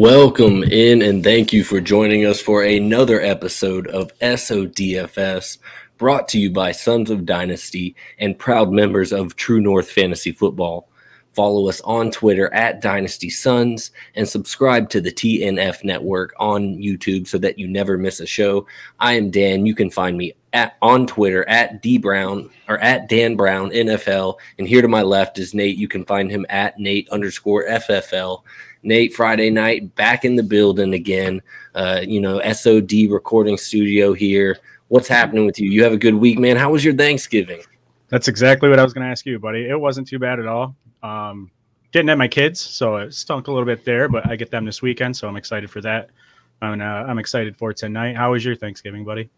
Welcome in and thank you for joining us for another episode of SODFS brought to you by Sons of Dynasty and proud members of True North Fantasy Football. Follow us on Twitter at Dynasty Sons and subscribe to the TNF network on YouTube so that you never miss a show. I am Dan. You can find me at on Twitter at D Brown or at Dan Brown NFL. And here to my left is Nate. You can find him at Nate underscore FFL. Nate Friday night back in the building again. Uh, you know, SOD recording studio here. What's happening with you? You have a good week, man. How was your Thanksgiving? That's exactly what I was going to ask you, buddy. It wasn't too bad at all. Um, getting at my kids, so it stunk a little bit there, but I get them this weekend, so I'm excited for that. I'm, uh, I'm excited for tonight. How was your Thanksgiving, buddy?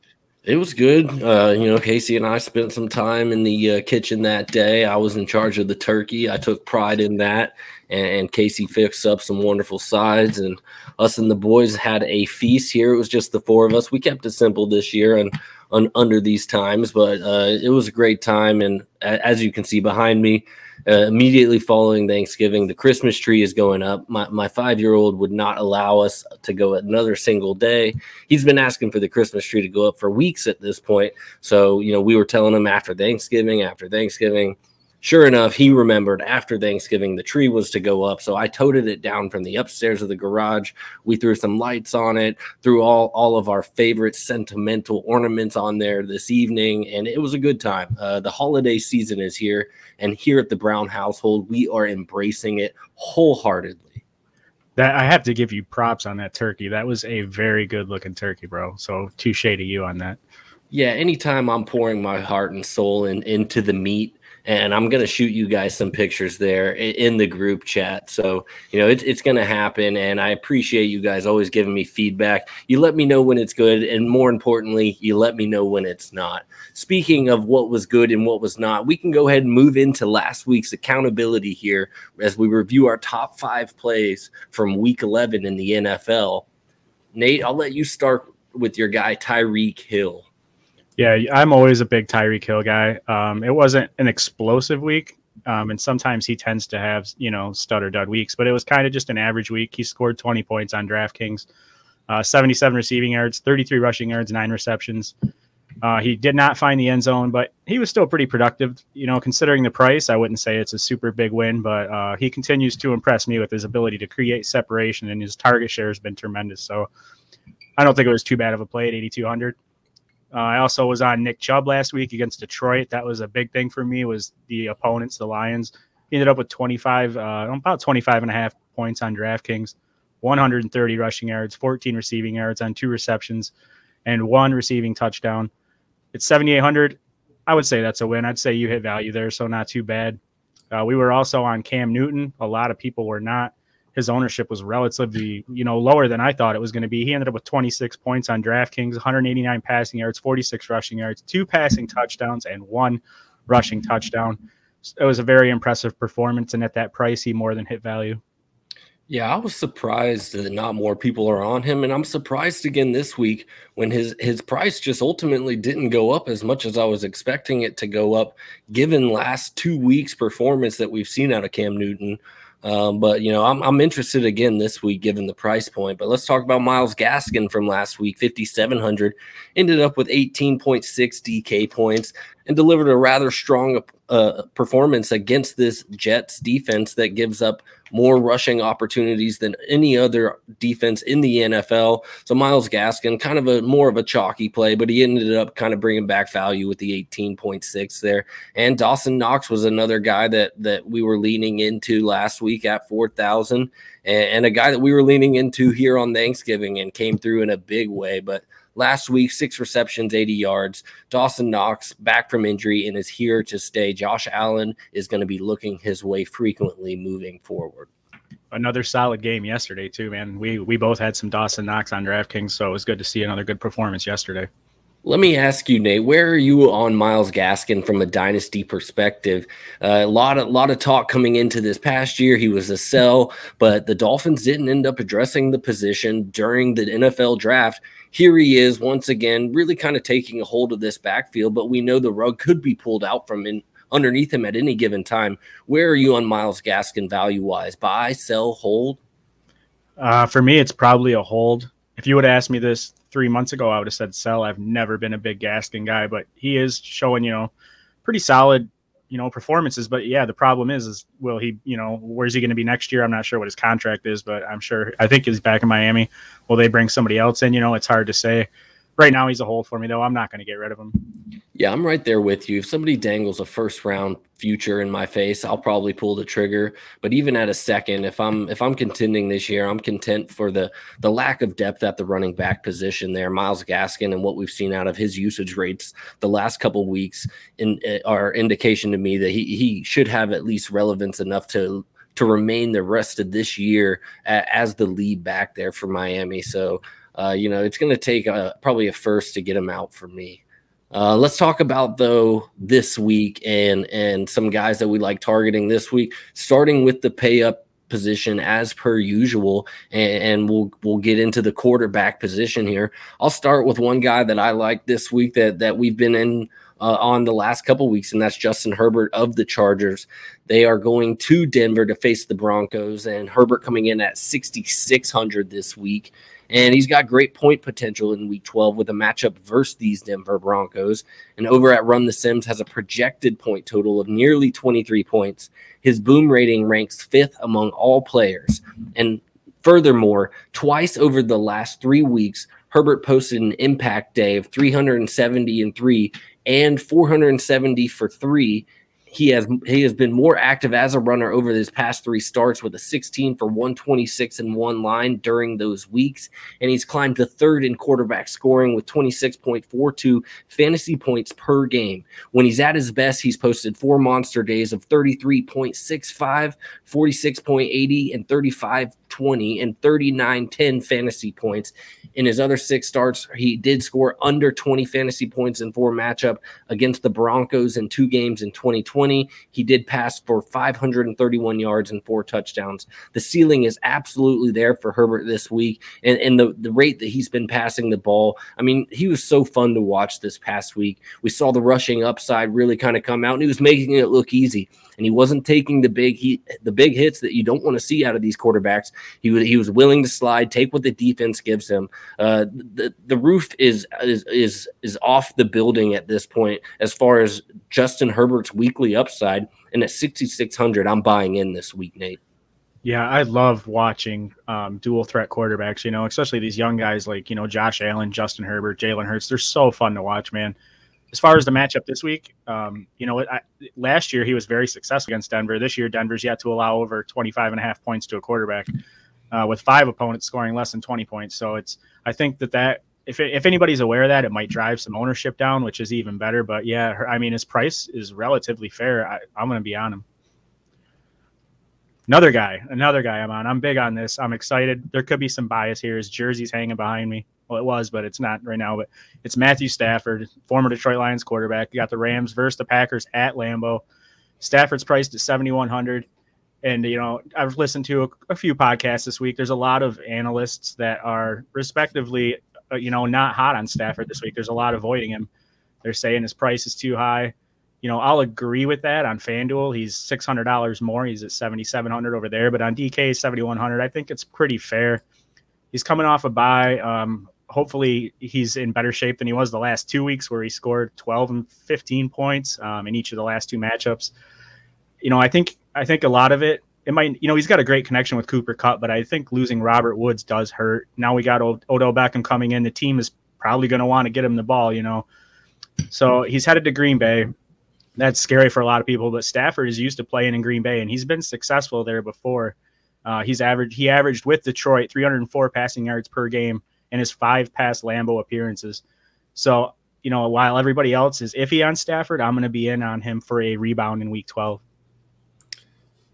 It was good. Uh, you know, Casey and I spent some time in the uh, kitchen that day. I was in charge of the turkey. I took pride in that. And, and, Casey fixed up some wonderful sides. And us and the boys had a feast here. It was just the four of us. We kept it simple this year and un, under these times, but uh, it was a great time. And as you can see behind me, uh, immediately following Thanksgiving, the Christmas tree is going up. My, my five year old would not allow us to go another single day. He's been asking for the Christmas tree to go up for weeks at this point. So, you know, we were telling him after Thanksgiving, after Thanksgiving sure enough, he remembered after Thanksgiving the tree was to go up. So I toted it down from the upstairs of the garage. We threw some lights on it, threw all, all of our favorite sentimental ornaments on there this evening, and it was a good time. Uh, the holiday season is here, and here at the Brown household, we are embracing it wholeheartedly. That I have to give you props on that turkey. That was a very good looking turkey, bro. So touche to you on that. Yeah, anytime I'm pouring my heart and soul in, into the meat, and I'm gonna shoot you guys some pictures there in the group chat. So you know it's it's gonna happen, and I appreciate you guys always giving me feedback. You let me know when it's good, and more importantly, you let me know when it's not. Speaking of what was good and what was not, we can go ahead and move into last week's accountability here as we review our top five plays from Week 11 in the NFL. Nate, I'll let you start with your guy Tyreek Hill. Yeah, I'm always a big Tyreek Hill guy. Um, it wasn't an explosive week, um, and sometimes he tends to have you know stutter dud weeks, but it was kind of just an average week. He scored 20 points on DraftKings, uh, 77 receiving yards, 33 rushing yards, nine receptions. Uh, he did not find the end zone, but he was still pretty productive. You know, considering the price, I wouldn't say it's a super big win, but uh, he continues to impress me with his ability to create separation, and his target share has been tremendous. So I don't think it was too bad of a play at 8,200. Uh, I also was on Nick Chubb last week against Detroit. That was a big thing for me. Was the opponents, the Lions, he ended up with 25, uh, about 25 and a half points on DraftKings, 130 rushing yards, 14 receiving yards on two receptions, and one receiving touchdown. It's 7,800. I would say that's a win. I'd say you hit value there, so not too bad. Uh, we were also on Cam Newton. A lot of people were not his ownership was relatively, you know, lower than I thought it was going to be. He ended up with 26 points on DraftKings, 189 passing yards, 46 rushing yards, two passing touchdowns, and one rushing touchdown. It was a very impressive performance, and at that price, he more than hit value. Yeah, I was surprised that not more people are on him, and I'm surprised again this week when his his price just ultimately didn't go up as much as I was expecting it to go up, given last two weeks' performance that we've seen out of Cam Newton. Um, but you know, I'm, I'm interested again this week given the price point. But let's talk about Myles Gaskin from last week, 5,700, ended up with 18.6 DK points and delivered a rather strong uh, performance against this Jets defense that gives up more rushing opportunities than any other defense in the NFL. So Myles Gaskin, kind of a more of a chalky play, but he ended up kind of bringing back value with the 18.6 there. And Dawson Knox was another guy that that we were leaning into last week at 4,000, and, and a guy that we were leaning into here on Thanksgiving and came through in a big way, but last week, six receptions, 80 yards. Dawson Knox back from injury and is here to stay. Josh Allen is going to be looking his way frequently moving forward. Another solid game yesterday, too, man. We we both had some Dawson Knox on DraftKings, so it was good to see another good performance yesterday. Let me ask you, Nate, where are you on Myles Gaskin from a dynasty perspective? Uh, a lot of lot of talk coming into this past year. He was a sell, but the Dolphins didn't end up addressing the position during the NFL draft here he is once again, really kind of taking a hold of this backfield. But we know the rug could be pulled out from in, underneath him at any given time. Where are you on Myles Gaskin value wise? Buy, sell, hold? Uh, for me, it's probably a hold. If you would asked me this three months ago, I would have said sell. I've never been a big Gaskin guy, but he is showing, you know, pretty solid, you know, performances. But yeah, the problem is, is will he, you know, where's he going to be next year? I'm not sure what his contract is, but I'm sure. I think he's back in Miami. Will they bring somebody else in? You know, it's hard to say right now he's a hold for me though. I'm not going to get rid of him. Yeah, I'm right there with you. If somebody dangles a first round future in my face, I'll probably pull the trigger. But even at a second, if I'm if I'm contending this year, I'm content for the the lack of depth at the running back position there. Myles Gaskin and what we've seen out of his usage rates the last couple weeks in uh, are indication to me that he he should have at least relevance enough to to remain the rest of this year as the lead back there for Miami. So uh, you know, it's going to take a, probably a first to get him out for me. Uh, let's talk about though this week and and some guys that we like targeting this week, starting with the pay up position as per usual, and, and, we'll we'll get into the quarterback position here. I'll start with one guy that I like this week that that we've been in uh, on the last couple weeks, and that's Justin Herbert of the Chargers. They are going to Denver to face the Broncos, and Herbert coming in at 6,600 this week. And he's got great point potential in week 12 with a matchup versus these Denver Broncos. And over at Run the Sims has a projected point total of nearly 23 points. His boom rating ranks fifth among all players. And furthermore, twice over the last three weeks, Herbert posted an impact day of 370 and three and 470 for three he has he has been more active as a runner over his past three starts with a 16 for 126 and one line during those weeks. And he's climbed to third in quarterback scoring with 26.42 fantasy points per game. When he's at his best he's posted four monster days of 33.65 46.80 and 35.20 and 39.10 fantasy points. In his other six starts he did score under 20 fantasy points in four matchup against the broncos in two games in 2020 20. He did pass for 531 yards and four touchdowns. The ceiling is absolutely there for Herbert this week. And, and the, the rate that he's been passing the ball, I mean, he was so fun to watch this past week. We saw the rushing upside really kind of come out, and he was making it look easy and he wasn't taking the big he the big hits that you don't want to see out of these quarterbacks. He was he was willing to slide, take what the defense gives him. Uh, the the roof is is is is off the building at this point as far as Justin Herbert's weekly upside. And at 6600, I'm buying in this week, Nate. Yeah, I love watching um, dual threat quarterbacks, you know, especially these young guys like, you know, Josh Allen, Justin Herbert, Jalen Hurts. They're so fun to watch, man as far as the matchup this week, um, you know, I, last year he was very successful against Denver. This year, Denver's yet to allow over 25 and a half points to a quarterback, uh, with five opponents scoring less than 20 points. So it's, I think that that, if, if anybody's aware of that, it might drive some ownership down, which is even better. But yeah, I mean, his price is relatively fair. I, I'm going to be on him. Another guy, another guy I'm on. I'm big on this. I'm excited. There could be some bias here. His jersey's hanging behind me. Well, it was, but it's not right now. But it's Matthew Stafford, former Detroit Lions quarterback. You got the Rams versus the Packers at Lambeau. Stafford's priced at 7,100. And, you know, I've listened to a, a, few podcasts this week. There's a lot of analysts that are respectively, you know, not hot on Stafford this week. There's a lot avoiding him. They're saying his price is too high. You know, I'll agree with that on FanDuel. He's $600 more. He's at 7,700 over there. But on DK, 7,100. I think it's pretty fair. He's coming off a bye. Um, hopefully he's in better shape than he was the last two weeks where he scored 12 and 15 points um, in each of the last two matchups you know i think i think a lot of it it might you know he's got a great connection with cooper Kupp, but i think losing robert woods does hurt. Now we got odell beckham coming in. The team is probably going to want to get him the ball you know? So he's headed to green bay. That's scary for a lot of people but stafford is used to playing in green bay and he's been successful there before. Uh, he's averaged he averaged with detroit 304 passing yards per game in his five past Lambeau appearances. So, you know, while everybody else is iffy on Stafford, I'm going to be in on him for a rebound in week 12.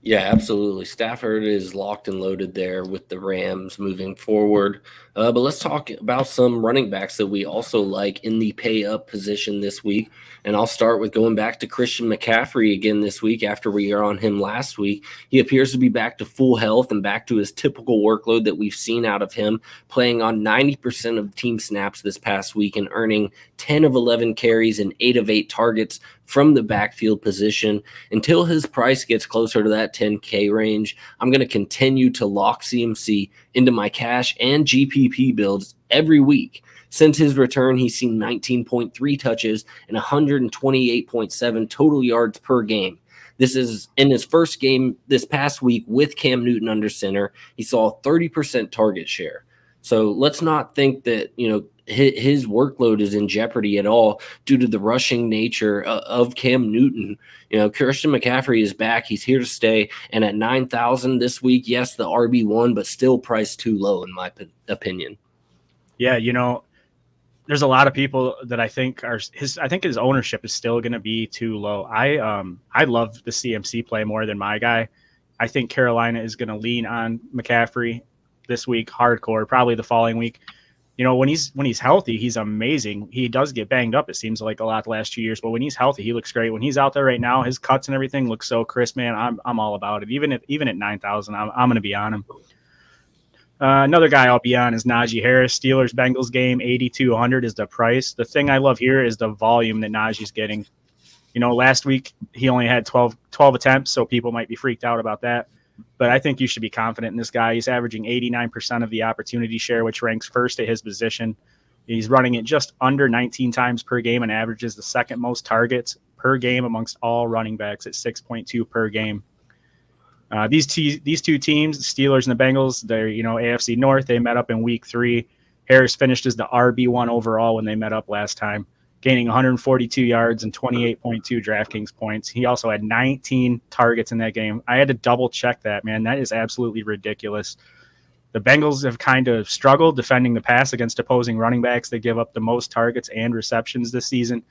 Yeah, absolutely. Stafford is locked and loaded there with the Rams moving forward. Uh, but let's talk about some running backs that we also like in the pay up position this week. And I'll start with going back to Christian McCaffrey again this week after we are on him last week. He appears to be back to full health and back to his typical workload that we've seen out of him, playing on 90% of team snaps this past week and earning 10 of 11 carries and 8 of 8 targets from the backfield position until his price gets closer to that 10K range. I'm going to continue to lock CMC into my cash and GPP builds every week. Since his return, he's seen 19.3 touches and 128.7 total yards per game. This is in his first game this past week with Cam Newton under center. He saw 30% target share. So let's not think that, you know, his, workload is in jeopardy at all due to the rushing nature of Cam Newton. You know, Christian McCaffrey is back. He's here to stay. And at 9,000 this week, yes, the RB1, but still priced too low, in my opinion. Yeah, you know, there's a lot of people that I think are his. I think his ownership is still going to be too low. I um I love the CMC play more than my guy. I think Carolina is going to lean on McCaffrey this week, hardcore. Probably the following week. You know, when he's when he's healthy, he's amazing. He does get banged up. It seems like a lot the last two years, but when he's healthy, he looks great. When he's out there right now, his cuts and everything look so crisp, man. I'm I'm all about it. Even if even at nine thousand, I'm I'm to be on him. Uh, another guy I'll be on is Najee Harris. Steelers Bengals game, 8,200 is the price. The thing I love here is the volume that Najee's getting. You know, last week he only had 12, 12 attempts, so people might be freaked out about that. But I think you should be confident in this guy. He's averaging 89% of the opportunity share, which ranks first at his position. He's running it just under 19 times per game and averages the second most targets per game amongst all running backs at 6.2 per game. Uh, these te- these two teams, the Steelers and the Bengals, they're you know AFC North. They met up in Week Three. Harris finished as the RB one overall when they met up last time, gaining 142 yards and 28.2 DraftKings points. He also had 19 targets in that game. I had to double check that man. That is absolutely ridiculous. The Bengals have kind of struggled defending the pass against opposing running backs. They give up the most targets and receptions this season.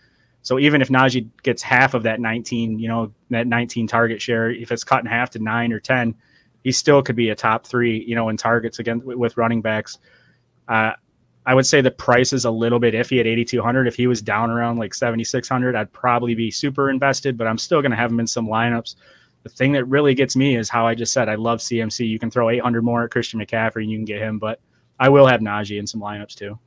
So even if Najee gets half of that 19, you know, that 19 target share, if it's cut in half to nine or 10, he still could be a top three, you know, in targets again with running backs. Uh, I would say the price is a little bit iffy at 8,200. If he was down around like 7,600, I'd probably be super invested, but I'm still going to have him in some lineups. The thing that really gets me is how I just said I love CMC. You can throw 800 more at Christian McCaffrey and you can get him, but I will have Najee in some lineups too.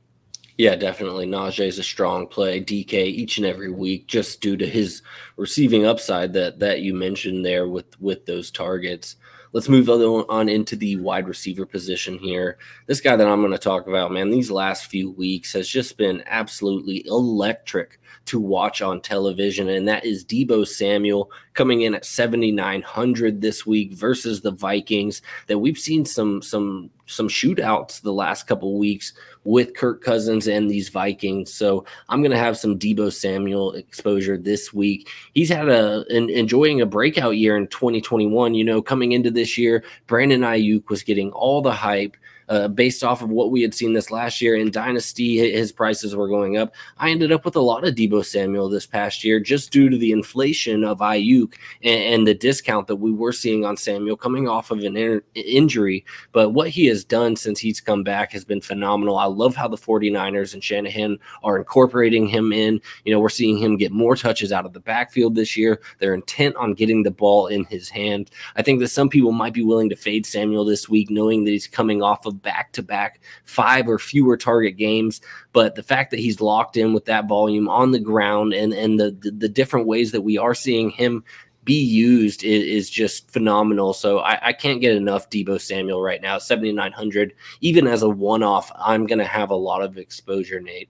Yeah, definitely. Najee is a strong play. DK each and every week, just due to his receiving upside that that you mentioned there with with those targets. Let's move on into the wide receiver position here. This guy that I'm going to talk about, man, these last few weeks has just been absolutely electric to watch on television, and that is Deebo Samuel coming in at 7,900 this week versus the Vikings. That we've seen some some some shootouts the last couple weeks with Kirk Cousins and these Vikings. So I'm going to have some Deebo Samuel exposure this week. He's had a an, enjoying a breakout year in 2021. You know, coming into this year, Brandon Aiyuk was getting all the hype uh, based off of what we had seen this last year in Dynasty, his prices were going up. I ended up with a lot of Deebo Samuel this past year just due to the inflation of Aiyuk and, and the discount that we were seeing on Samuel coming off of an in- injury. But what he has done since he's come back has been phenomenal. I love how the 49ers and Shanahan are incorporating him in. You know, we're seeing him get more touches out of the backfield this year. They're intent on getting the ball in his hand. I think that some people might be willing to fade Samuel this week, knowing that he's coming off of back to back five or fewer target games. But the fact that he's locked in with that volume on the ground and, and the, the, the different ways that we are seeing him be used is, is just phenomenal. So I, I, can't get enough Deebo Samuel right now. 7,900, even as a one off, I'm going to have a lot of exposure, Nate.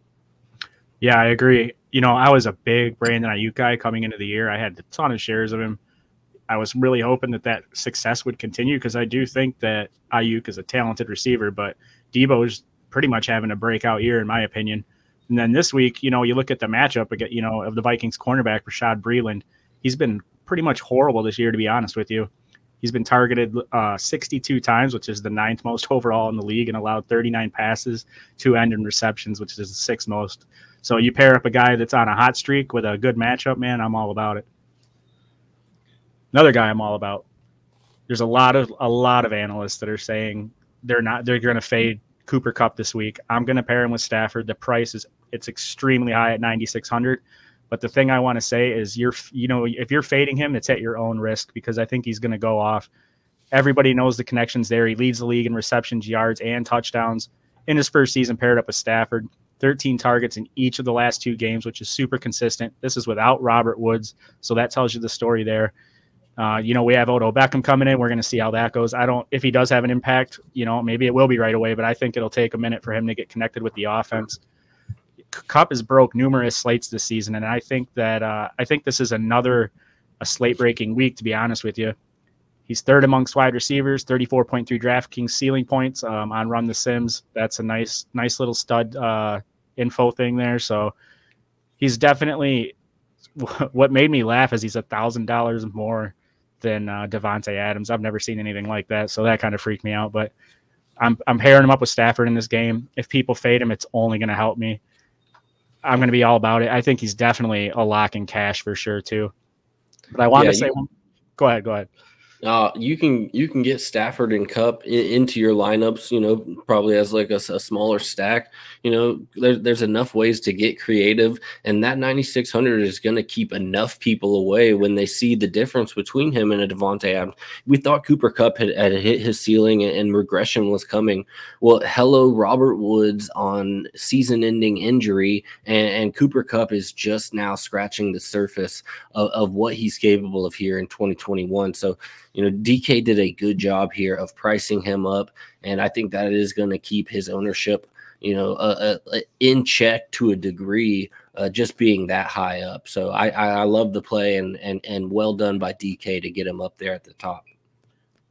Yeah, I agree. You know, I was a big Brandon Aiyuk guy coming into the year. I had a ton of shares of him. I was really hoping that that success would continue because I do think that Aiyuk is a talented receiver, but Deebo is pretty much having a breakout year in my opinion. And then this week, you know, you look at the matchup again, you know, of the Vikings cornerback Bashaud Breeland. He's been pretty much horrible this year, to be honest with you. He's been targeted uh, 62 times, which is the ninth most overall in the league, and allowed 39 passes, two end and receptions, which is the sixth most. So you pair up a guy that's on a hot streak with a good matchup, man. I'm all about it. Another guy I'm all about. There's a lot of a lot of analysts that are saying they're not they're going to fade Cooper Kupp this week. I'm going to pair him with Stafford. The price is it's extremely high at 9600. But the thing I want to say is you're you know if you're fading him, it's at your own risk because I think he's going to go off. Everybody knows the connections there. He leads the league in receptions, yards, and touchdowns in his first season paired up with Stafford. 13 targets in each of the last two games, which is super consistent. This is without Robert Woods, so that tells you the story there. Uh, you know, we have Odell Beckham coming in. We're going to see how that goes. I don't, if he does have an impact, you know, maybe it will be right away, but I think it'll take a minute for him to get connected with the offense. Kupp has broke numerous slates this season, and I think that uh, I think this is another a slate breaking week. To be honest with you, he's third amongst wide receivers, thirty four point three DraftKings ceiling points um, on Run the Sims. That's a nice nice little stud uh, info thing there. So he's definitely what made me laugh is he's a thousand dollars more than uh, Davante Adams. I've never seen anything like that, so that kind of freaked me out. But I'm I'm pairing him up with Stafford in this game. If people fade him, it's only going to help me. I'm going to be all about it. I think he's definitely a lock in cash for sure too. But I want yeah, to say, you, go ahead, go ahead. Uh, you can you can get Stafford and Kupp in, into your lineups. You know, probably as like a, a smaller stack. You know, there, there's enough ways to get creative, and that 9600 is going to keep enough people away when they see the difference between him and a Adams. We thought Cooper Kupp had, had hit his ceiling and, and regression was coming. Well, hello, Robert Woods on season-ending injury, and, and Cooper Kupp is just now scratching the surface of, of what he's capable of here in 2021. So you know, DK did a good job here of pricing him up, and I think that is going to keep his ownership, you know, uh, uh, in check to a degree, uh, just being that high up. So I, I love the play, and and and well done by DK to get him up there at the top.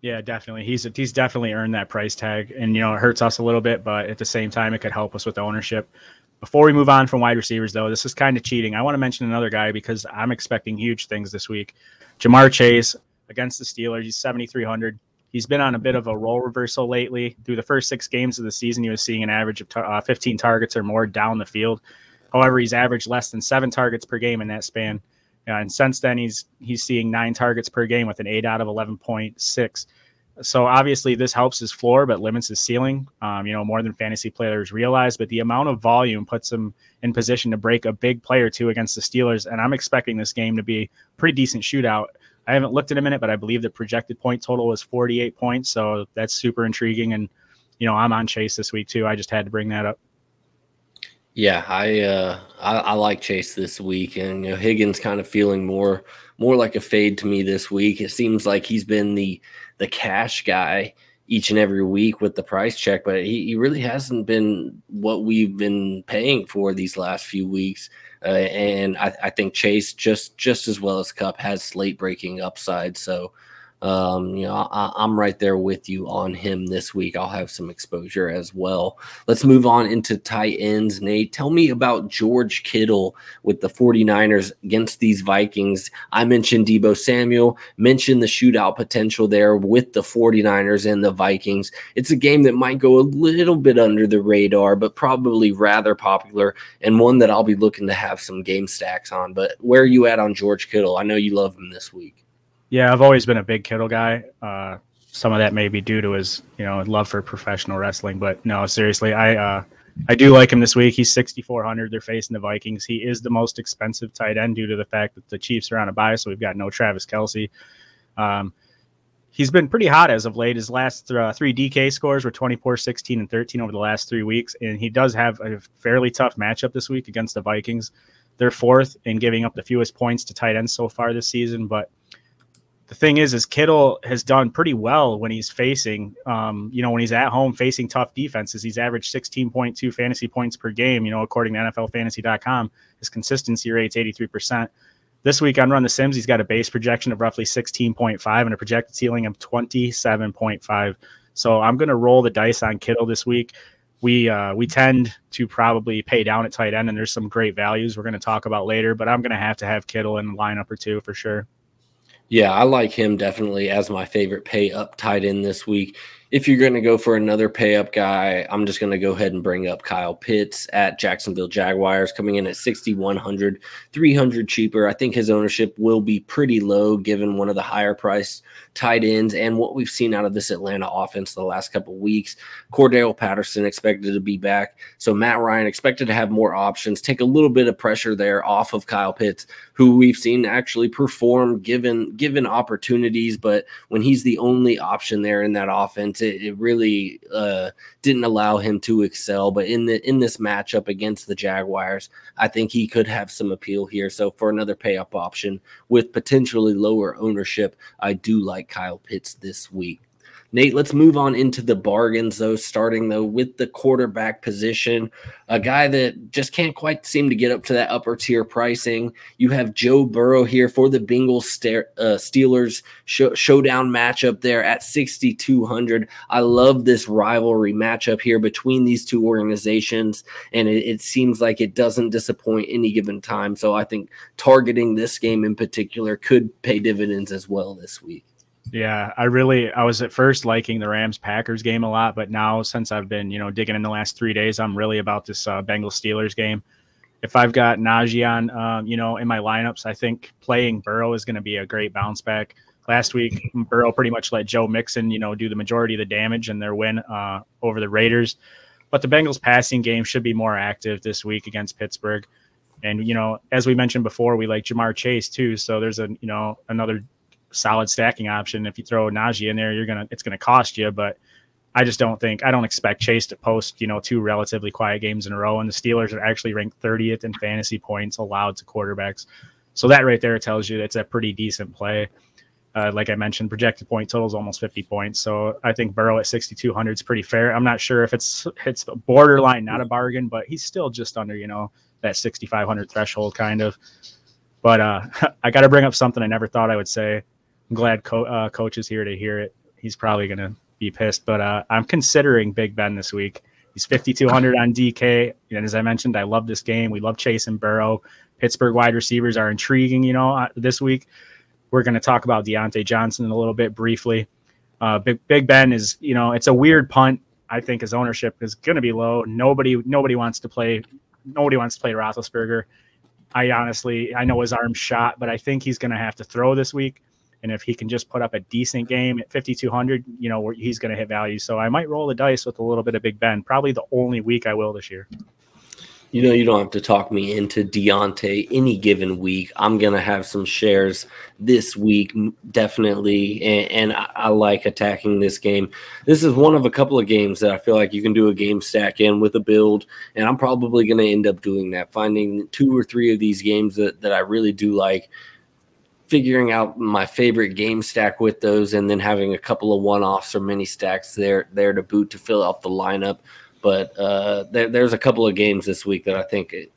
Yeah, definitely. He's he's definitely earned that price tag, and you know it hurts us a little bit, but at the same time, it could help us with ownership. Before we move on from wide receivers, though, this is kind of cheating. I want to mention another guy because I'm expecting huge things this week. Ja'Marr Chase against the Steelers. He's 7,300. He's been on a bit of a role reversal lately. Through the first six games of the season, he was seeing an average of uh, 15 targets or more down the field. However, he's averaged less than seven targets per game in that span. Uh, and since then, he's he's seeing nine targets per game with an eight out of 11.6. So obviously, this helps his floor, but limits his ceiling. Um, you know, more than fantasy players realize. But the amount of volume puts him in position to break a big play or two against the Steelers. And I'm expecting this game to be a pretty decent shootout. I haven't looked in a minute, but I believe the projected point total was 48 points. So that's super intriguing. And, you know, I'm on Chase this week too. I just had to bring that up. Yeah, I, uh, I, I like Chase this week, and you know Higgins kind of feeling more more like a fade to me this week. It seems like he's been the the cash guy each and every week with the price check, but he, he really hasn't been what we've been paying for these last few weeks. Uh, and I, I, think Chase just just as well as Kupp has slate breaking upside. So um, you know, I, I'm right there with you on him this week. I'll have some exposure as well. Let's move on into tight ends. Nate, tell me about George Kittle with the 49ers against these Vikings. I mentioned Deebo Samuel, mentioned the shootout potential there with the 49ers and the Vikings. It's a game that might go a little bit under the radar, but probably rather popular and one that I'll be looking to have some game stacks on. But where are you at on George Kittle? I know you love him this week. Yeah, I've always been a big Kittle guy. Uh, some of that may be due to his, you know, love for professional wrestling, but no, seriously, I uh, I do like him this week. He's 6,400. They're facing the Vikings. He is the most expensive tight end due to the fact that the Chiefs are on a bye, so we've got no Travis Kelce. Um, he's been pretty hot as of late. His last uh, three DK scores were 24, 16, and 13 over the last three weeks, and he does have a fairly tough matchup this week against the Vikings. They're fourth in giving up the fewest points to tight ends so far this season, but the thing is, is Kittle has done pretty well when he's facing, um, you know, when he's at home facing tough defenses. He's averaged 16.2 fantasy points per game, you know, according to NFLFantasy.com. His consistency rate's 83%. This week on Run the Sims, he's got a base projection of roughly 16.5 and a projected ceiling of 27.5. So I'm going to roll the dice on Kittle this week. We uh, we tend to probably pay down at tight end, and there's some great values we're going to talk about later. But I'm going to have to have Kittle in the lineup or two for sure. Yeah, I like him definitely as my favorite pay up tight end this week if you're going to go for another pay up guy, I'm just going to go ahead and bring up Kyle Pitts at Jacksonville Jaguars, coming in at 6,100, 300 cheaper. I think his ownership will be pretty low given one of the higher priced tight ends and what we've seen out of this Atlanta offense the last couple weeks. Cordarrelle Patterson expected to be back. So Matt Ryan expected to have more options, take a little bit of pressure there off of Kyle Pitts, who we've seen actually perform given given opportunities. But when he's the only option there in that offense. It, it really uh, didn't allow him to excel. But in the in this matchup against the Jaguars, I think he could have some appeal here. So for another pay up option with potentially lower ownership, I do like Kyle Pitts this week. Nate, let's move on into the bargains, though, starting though with the quarterback position. A guy that just can't quite seem to get up to that upper tier pricing. You have Joe Burrow here for the Bengals uh, Steelers show, showdown matchup there at 6,200. I love this rivalry matchup here between these two organizations, and it, it seems like it doesn't disappoint any given time. So I think targeting this game in particular could pay dividends as well this week. Yeah, I really I was at first liking the Rams Packers game a lot, but now since I've been you know digging in the last three days, I'm really about this uh, Bengals Steelers game. If I've got Najee on, um, you know, in my lineups, I think playing Burrow is going to be a great bounce back. Last week, Burrow pretty much let Joe Mixon, you know, do the majority of the damage in their win uh, over the Raiders. But the Bengals passing game should be more active this week against Pittsburgh. And you know, as we mentioned before, we like Ja'Marr Chase too. So there's a you know another solid stacking option. If you throw Najee in there, you're gonna it's gonna cost you. But I just don't think I don't expect Chase to post you know two relatively quiet games in a row. And the Steelers are actually ranked 30th in fantasy points allowed to quarterbacks. So that right there tells you it's a pretty decent play. Uh, like I mentioned, projected point total is almost 50 points. So I think Burrow at 6,200 is pretty fair. I'm not sure if it's it's borderline, not a bargain, but he's still just under you know that 6,500 threshold kind of. But uh, I got to bring up something I never thought I would say. I'm glad co- uh, coach is here to hear it. He's probably going to be pissed, but uh, I'm considering Big Ben this week. He's 5,200 on DK. And as I mentioned, I love this game. We love Chase and Burrow. Pittsburgh wide receivers are intriguing, you know, uh, this week. We're going to talk about Diontae Johnson a little bit briefly. Uh, Big Big Ben is, you know, it's a weird punt. I think his ownership is going to be low. Nobody nobody wants to play. Nobody wants to play Roethlisberger. I honestly, I know his arm's shot, but I think he's going to have to throw this week. And if he can just put up a decent game at 5,200, you know, he's going to hit value. So I might roll the dice with a little bit of Big Ben. Probably the only week I will this year. You know, you don't have to talk me into Diontae any given week. I'm going to have some shares this week, definitely. And, and I, I, like attacking this game. This is one of a couple of games that I feel like you can do a game stack in with a build. And I'm probably going to end up doing that, finding two or three of these games that, that I really do like figuring out my favorite game stack with those and then having a couple of one-offs or mini stacks there there to boot to fill out the lineup. But uh, there, there's a couple of games this week that i think it,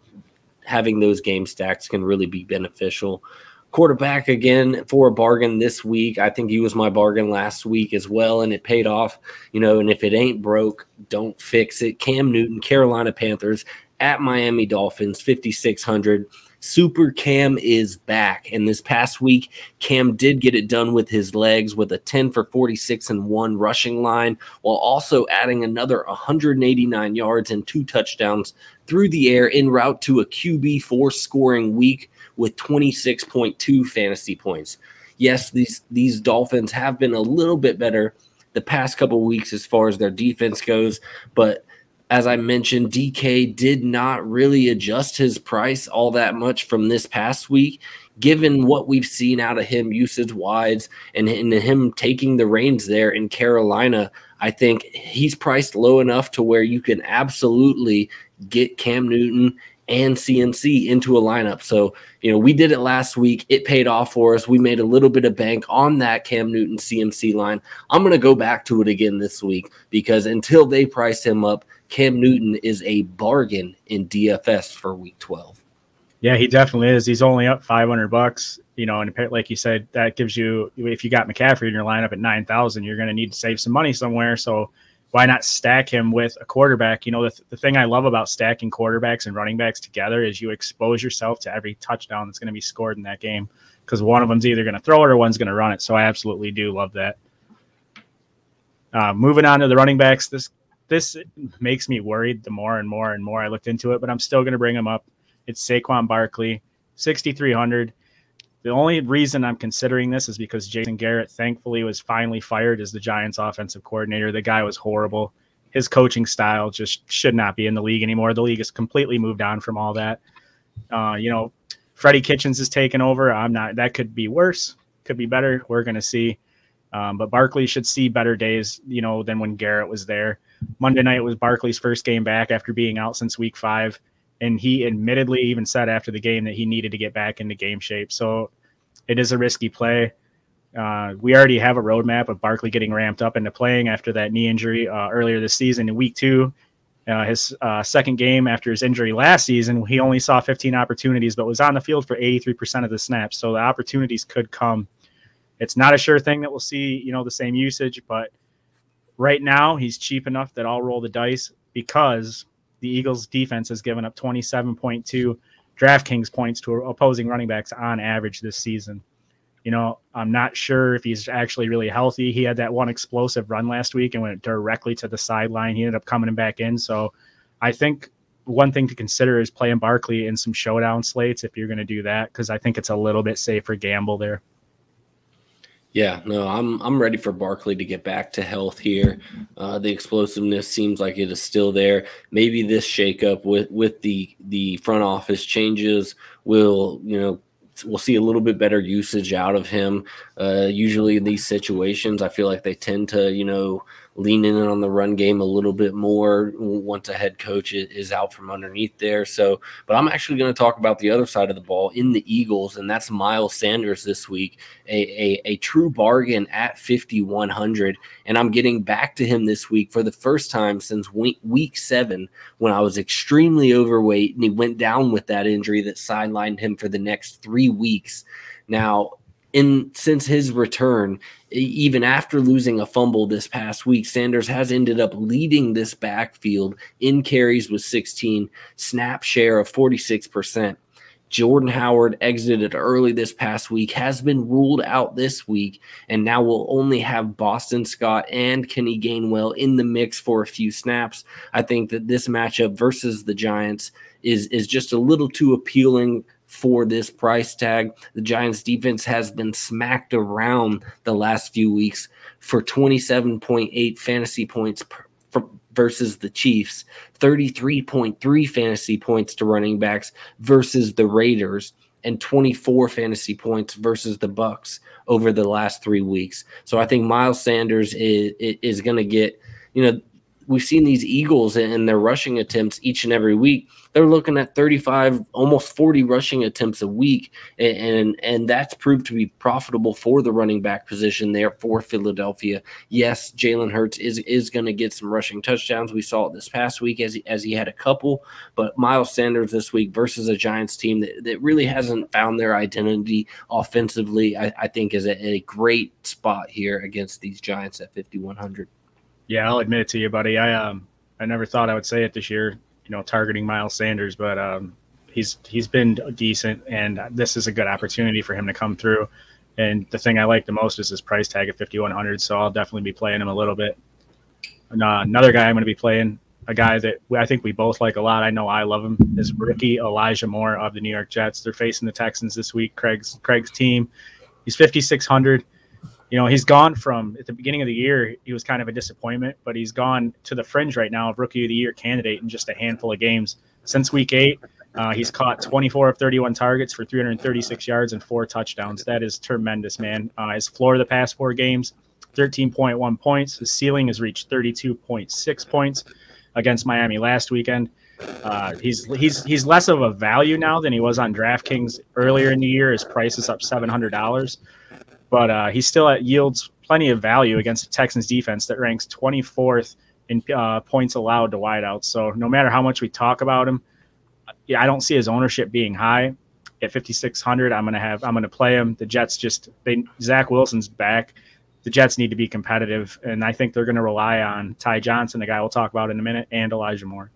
having those game stacks can really be beneficial. Quarterback again for a bargain this week. I think he was my bargain last week as well and it paid off you know and if it ain't broke don't fix it. Cam newton carolina panthers at miami dolphins 5600 Super Cam is back. And this past week, Cam did get it done with his legs with a 10 for 46 and one rushing line, while also adding another 189 yards and two touchdowns through the air en route to a QB4 scoring week with 26.2 fantasy points. Yes, these these Dolphins have been a little bit better the past couple weeks as far as their defense goes, but as I mentioned, DK did not really adjust his price all that much from this past week, given what we've seen out of him usage wise and, and him taking the reins there in Carolina. I think he's priced low enough to where you can absolutely get Cam Newton and CMC into a lineup. So, you know, we did it last week. It paid off for us. We made a little bit of bank on that Cam Newton CMC line. I'm going to go back to it again this week because until they price him up, Cam Newton is a bargain in DFS for week 12. Yeah, he definitely is. He's only up 500 bucks, you know, and like you said, that gives you, if you got McCaffrey in your lineup at 9,000, you're going to need to save some money somewhere. So why not stack him with a quarterback? You know, the, the thing I love about stacking quarterbacks and running backs together is you expose yourself to every touchdown that's going to be scored in that game because one of them's either going to throw it or one's going to run it. So I absolutely do love that. Uh, moving on to the running backs, this this makes me worried the more and more and more I looked into it, but I'm still going to bring him up. It's Saquon Barkley, 6,300. The only reason I'm considering this is because Jason Garrett, thankfully, was finally fired as the Giants' offensive coordinator. The guy was horrible. His coaching style just should not be in the league anymore. The league has completely moved on from all that. Uh, you know, Freddie Kitchens is taking over. I'm not. That could be worse. Could be better. We're going to see. Um, but Barkley should see better days, you know, than when Garrett was there. Monday night was Barkley's first game back after being out since week five. And he admittedly even said after the game that he needed to get back into game shape. So it is a risky play. Uh, we already have a roadmap of Barkley getting ramped up into playing after that knee injury uh, earlier this season in week two. Uh, his uh, second game after his injury last season, he only saw 15 opportunities, but was on the field for 83% of the snaps. So the opportunities could come. It's not a sure thing that we'll see, you know, the same usage, but right now he's cheap enough that I'll roll the dice because the Eagles defense has given up 27.2 DraftKings points to opposing running backs on average this season. You know, I'm not sure if he's actually really healthy. He had that one explosive run last week and went directly to the sideline. He ended up coming back in. So I think one thing to consider is playing Barkley in some showdown slates if you're going to do that, because I think it's a little bit safer gamble there. Yeah, no, I'm I'm ready for Barkley to get back to health here. Uh, the explosiveness seems like it is still there. Maybe this shakeup with with the the front office changes will you know we'll see a little bit better usage out of him. Uh, usually in these situations, I feel like they tend to, you know, lean in on the run game a little bit more once a head coach is out from underneath there. So, but I'm actually going to talk about the other side of the ball in the Eagles, and that's Miles Sanders this week, a, a, a true bargain at 5,100. And I'm getting back to him this week for the first time since week, week seven when I was extremely overweight and he went down with that injury that sidelined him for the next three weeks. Now, in since his return, even after losing a fumble this past week, Sanders has ended up leading this backfield in carries with 16, snap share of 46%. Jordan Howard exited early this past week, has been ruled out this week, and now will only have Boston Scott and Kenny Gainwell in the mix for a few snaps. I think that this matchup versus the Giants is is just a little too appealing for this price tag. The Giants defense has been smacked around the last few weeks for 27.8 fantasy points per, versus the Chiefs, 33.3 fantasy points to running backs versus the Raiders and 24 fantasy points versus the Bucks over the last 3 weeks. So I think Miles Sanders is is going to get, you know, we've seen these Eagles and their rushing attempts each and every week. They're looking at 35, almost 40 rushing attempts a week, and, and and, that's proved to be profitable for the running back position there for Philadelphia. Yes, Jalen Hurts is is going to get some rushing touchdowns. We saw it this past week as he, as he had a couple, but Miles Sanders this week versus a Giants team that, that really hasn't found their identity offensively, I, I think is a, a great spot here against these Giants at 5100. Yeah, I'll admit it to you, buddy. I um I never thought I would say it this year, you know, targeting Miles Sanders, but um he's he's been decent and this is a good opportunity for him to come through. And the thing I like the most is his price tag at 5100, so I'll definitely be playing him a little bit. And, uh, another guy I'm going to be playing, a guy that I think we both like a lot. I know I love him. Is rookie Elijah Moore of the New York Jets. They're facing the Texans this week. Craig's Craig's team. He's 5600 you know, he's gone from at the beginning of the year, he was kind of a disappointment, but he's gone to the fringe right now of rookie of the year candidate in just a handful of games. Since week eight, uh, he's caught 24 of 31 targets for 336 yards and four touchdowns. That is tremendous, man. Uh, his floor the past four games, 13.1 points. His ceiling has reached 32.6 points against Miami last weekend. Uh, he's he's he's less of a value now than he was on DraftKings earlier in the year. His price is up seven hundred dollars but uh, he still uh, yields plenty of value against the Texans defense that ranks 24th in uh, points allowed to wideouts. So no matter how much we talk about him, yeah, I don't see his ownership being high. At 5600, I'm gonna have I'm gonna play him. The Jets just they Zach Wilson's back. The Jets need to be competitive, and I think they're to rely on Ty Johnson, the guy we'll talk about in a minute, and Elijah Moore.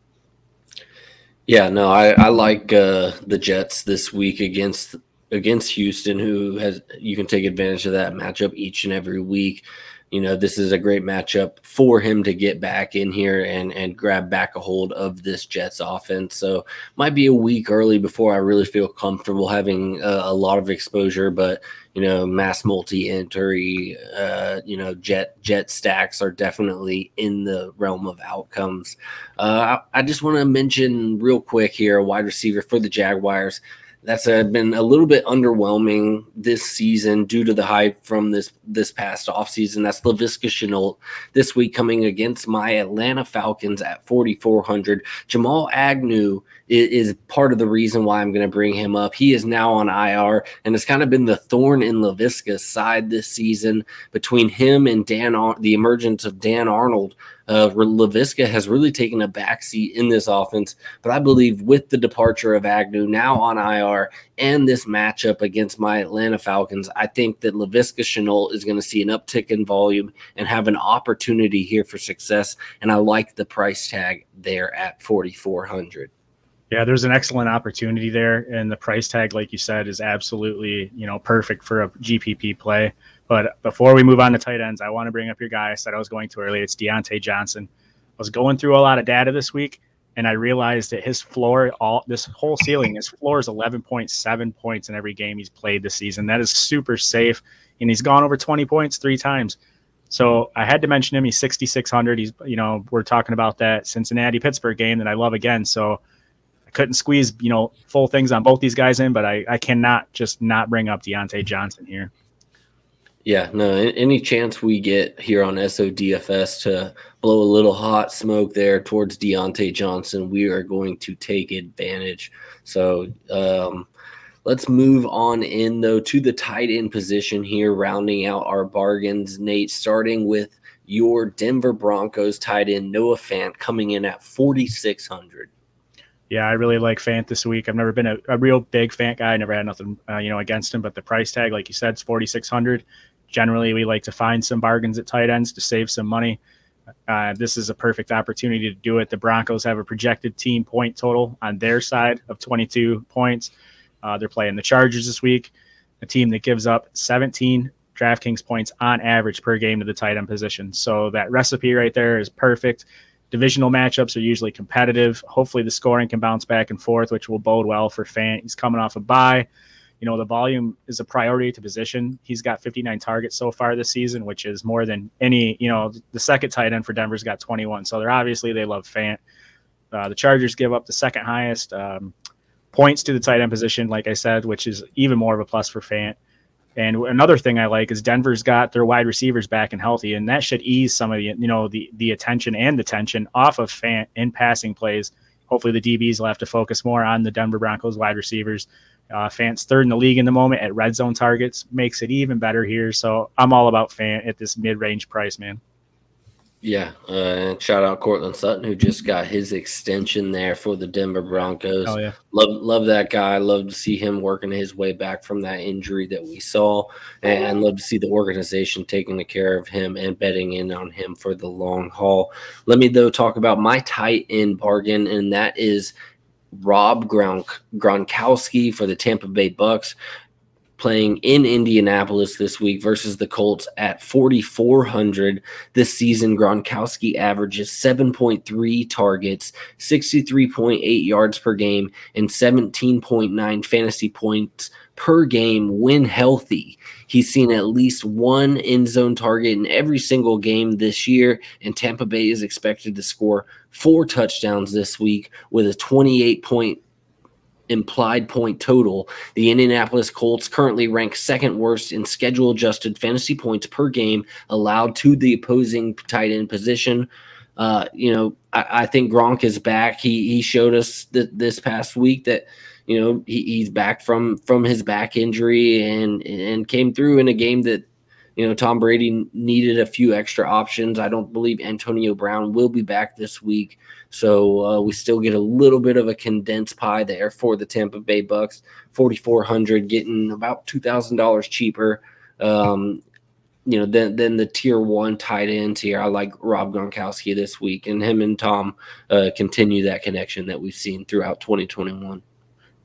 Yeah, no, I, I like uh, the Jets this week against against Houston, who has you can take advantage of that matchup each and every week. You know, this is a great matchup for him to get back in here and and grab back a hold of this Jets offense. So might be a week early before I really feel comfortable having a, a lot of exposure, but you know, mass multi entry, uh, you know, jet jet stacks are definitely in the realm of outcomes. Uh, I, I just want to mention real quick here a wide receiver for the Jaguars that's uh, been a little bit underwhelming this season due to the hype from this this past offseason. That's Laviska Shenault this week coming against my Atlanta Falcons at 4,400. Jamal Agnew is, is part of the reason why I'm going to bring him up. He is now on IR, and it's kind of been the thorn in Laviska's side this season between him and Dan, Ar- the emergence of Dan Arnold uh, Laviska has really taken a backseat in this offense, but I believe with the departure of Agnew now on IR and this matchup against my Atlanta Falcons, I think that Laviska Shenault is going to see an uptick in volume and have an opportunity here for success. And I like the price tag there at 4,400. Yeah, there's an excellent opportunity there, and the price tag, like you said, is absolutely you know perfect for a GPP play. But before we move on to tight ends, I want to bring up your guy I said I was going to earlier. It's Diontae Johnson. I was going through a lot of data this week, and I realized that his floor, all this whole ceiling, his floor is 11.7 points in every game he's played this season. That is super safe, and he's gone over 20 points three times. So I had to mention him. He's 6,600. He's, you know, we're talking about that Cincinnati Pittsburgh game that I love again. So I couldn't squeeze, you know, full things on both these guys in, but I, I cannot just not bring up Diontae Johnson here. Yeah, no, any chance we get here on SODFS to blow a little hot smoke there towards Diontae Johnson, we are going to take advantage. So um, let's move on in, though, to the tight end position here, rounding out our bargains. Nate, starting with your Denver Broncos tight end, Noah Fant, coming in at 4,600 yeah, I really like Fant this week. I've never been a, a real big Fant guy. I never had nothing, uh, you know, against him. But the price tag, like you said, is forty six hundred. Generally, we like to find some bargains at tight ends to save some money. Uh, this is a perfect opportunity to do it. The Broncos have a projected team point total on their side of 22 points. Uh, they're playing the Chargers this week, a team that gives up 17 DraftKings points on average per game to the tight end position. So that recipe right there is perfect. Divisional matchups are usually competitive. Hopefully, the scoring can bounce back and forth, which will bode well for Fant. He's coming off a bye. You know, the volume is a priority to position. He's got 59 targets so far this season, which is more than any, you know, the second tight end for Denver's got 21. So they're obviously, they love Fant. Uh, the Chargers give up the second highest um, points to the tight end position, like I said, which is even more of a plus for Fant. And another thing I like is Denver's got their wide receivers back and healthy, and that should ease some of the you know the the attention and the tension off of Fant in passing plays. Hopefully, the DBs will have to focus more on the Denver Broncos wide receivers. Uh, Fant's third in the league in the moment at red zone targets makes it even better here. So I'm all about Fant at this mid range price, man. Yeah, uh, and shout out Courtland Sutton who just got his extension there for the Denver Broncos. Oh yeah, love love that guy. Love to see him working his way back from that injury that we saw, and love to see the organization taking care of him and betting in on him for the long haul. Let me though talk about my tight end bargain, and that is Rob Gronk- Gronkowski for the Tampa Bay Bucks playing in Indianapolis this week versus the Colts at 4,400 this season. Gronkowski averages 7.3 targets, 63.8 yards per game, and 17.9 fantasy points per game when healthy. He's seen at least one end zone target in every single game this year, and Tampa Bay is expected to score four touchdowns this week with a 28 point implied point total. The Indianapolis Colts currently rank second worst in schedule adjusted fantasy points per game allowed to the opposing tight end position. Uh, you know, I, I, think Gronk is back. He he showed us th- this past week that you know he, he's back from from his back injury and and came through in a game that you know, Tom Brady needed a few extra options. I don't believe Antonio Brown will be back this week. So uh, we still get a little bit of a condensed pie there for the Tampa Bay Bucks. 4400 getting about $2,000 cheaper. Um, you know, than, than the tier one tight ends here. I like Rob Gronkowski this week, and him and Tom uh, continue that connection that we've seen throughout 2021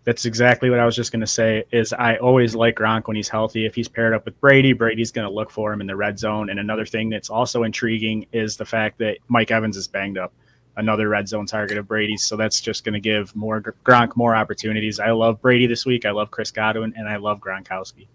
that's exactly what I was just going to say. Is I always like Gronk when he's healthy. If he's paired up with Brady, Brady's going to look for him in the red zone. And another thing that's also intriguing is the fact that Mike Evans is banged up, another red zone target of Brady's. So that's just going to give more Gronk more opportunities. I love Brady this week. I love Chris Godwin, and I love Gronkowski.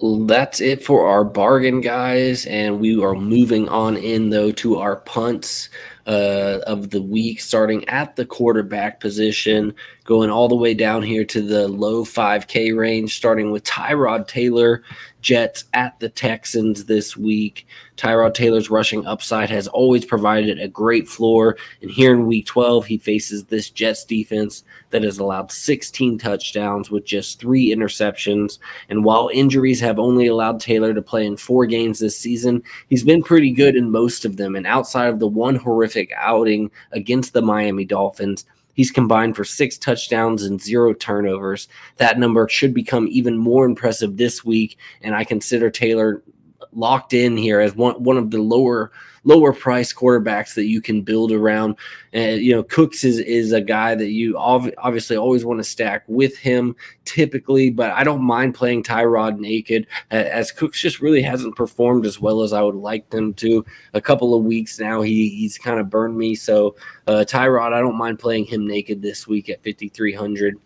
That's it for our bargain, guys. And we are moving on in, though, to our punts. Uh, of the week, starting at the quarterback position, going all the way down here to the low 5K range, starting with Tyrod Taylor, Jets at the Texans this week. Tyrod Taylor's rushing upside has always provided a great floor. And here in week 12, he faces this Jets defense that has allowed 16 touchdowns with just three interceptions. And while injuries have only allowed Taylor to play in four games this season, he's been pretty good in most of them. And outside of the one horrific outing against the Miami Dolphins, He's combined for six touchdowns and zero turnovers. That number should become even more impressive this week, and I consider Taylor locked in here as one one of the lower lower price quarterbacks that you can build around. And you know, Cooks is is a guy that you ov- obviously always want to stack with him typically, but I don't mind playing Tyrod naked as Cooks just really hasn't performed as well as I would like them to. A couple of weeks now, he he's kind of burned me. So uh, Tyrod, I don't mind playing him naked this week at 5300,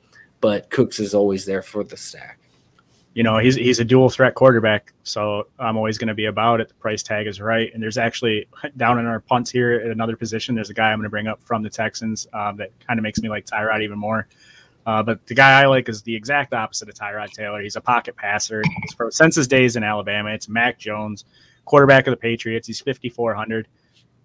but Cooks is always there for the stack you know, he's he's a dual threat quarterback, so I'm always going to be about it. The price tag is right, and there's actually down in our punts here at another position. There's a guy I'm going to bring up from the Texans um, that kind of makes me like Tyrod even more. Uh, but the guy I like is the exact opposite of Tyrod Taylor. He's a pocket passer. He's for, since his days in Alabama, it's Mac Jones, quarterback of the Patriots. He's 5,400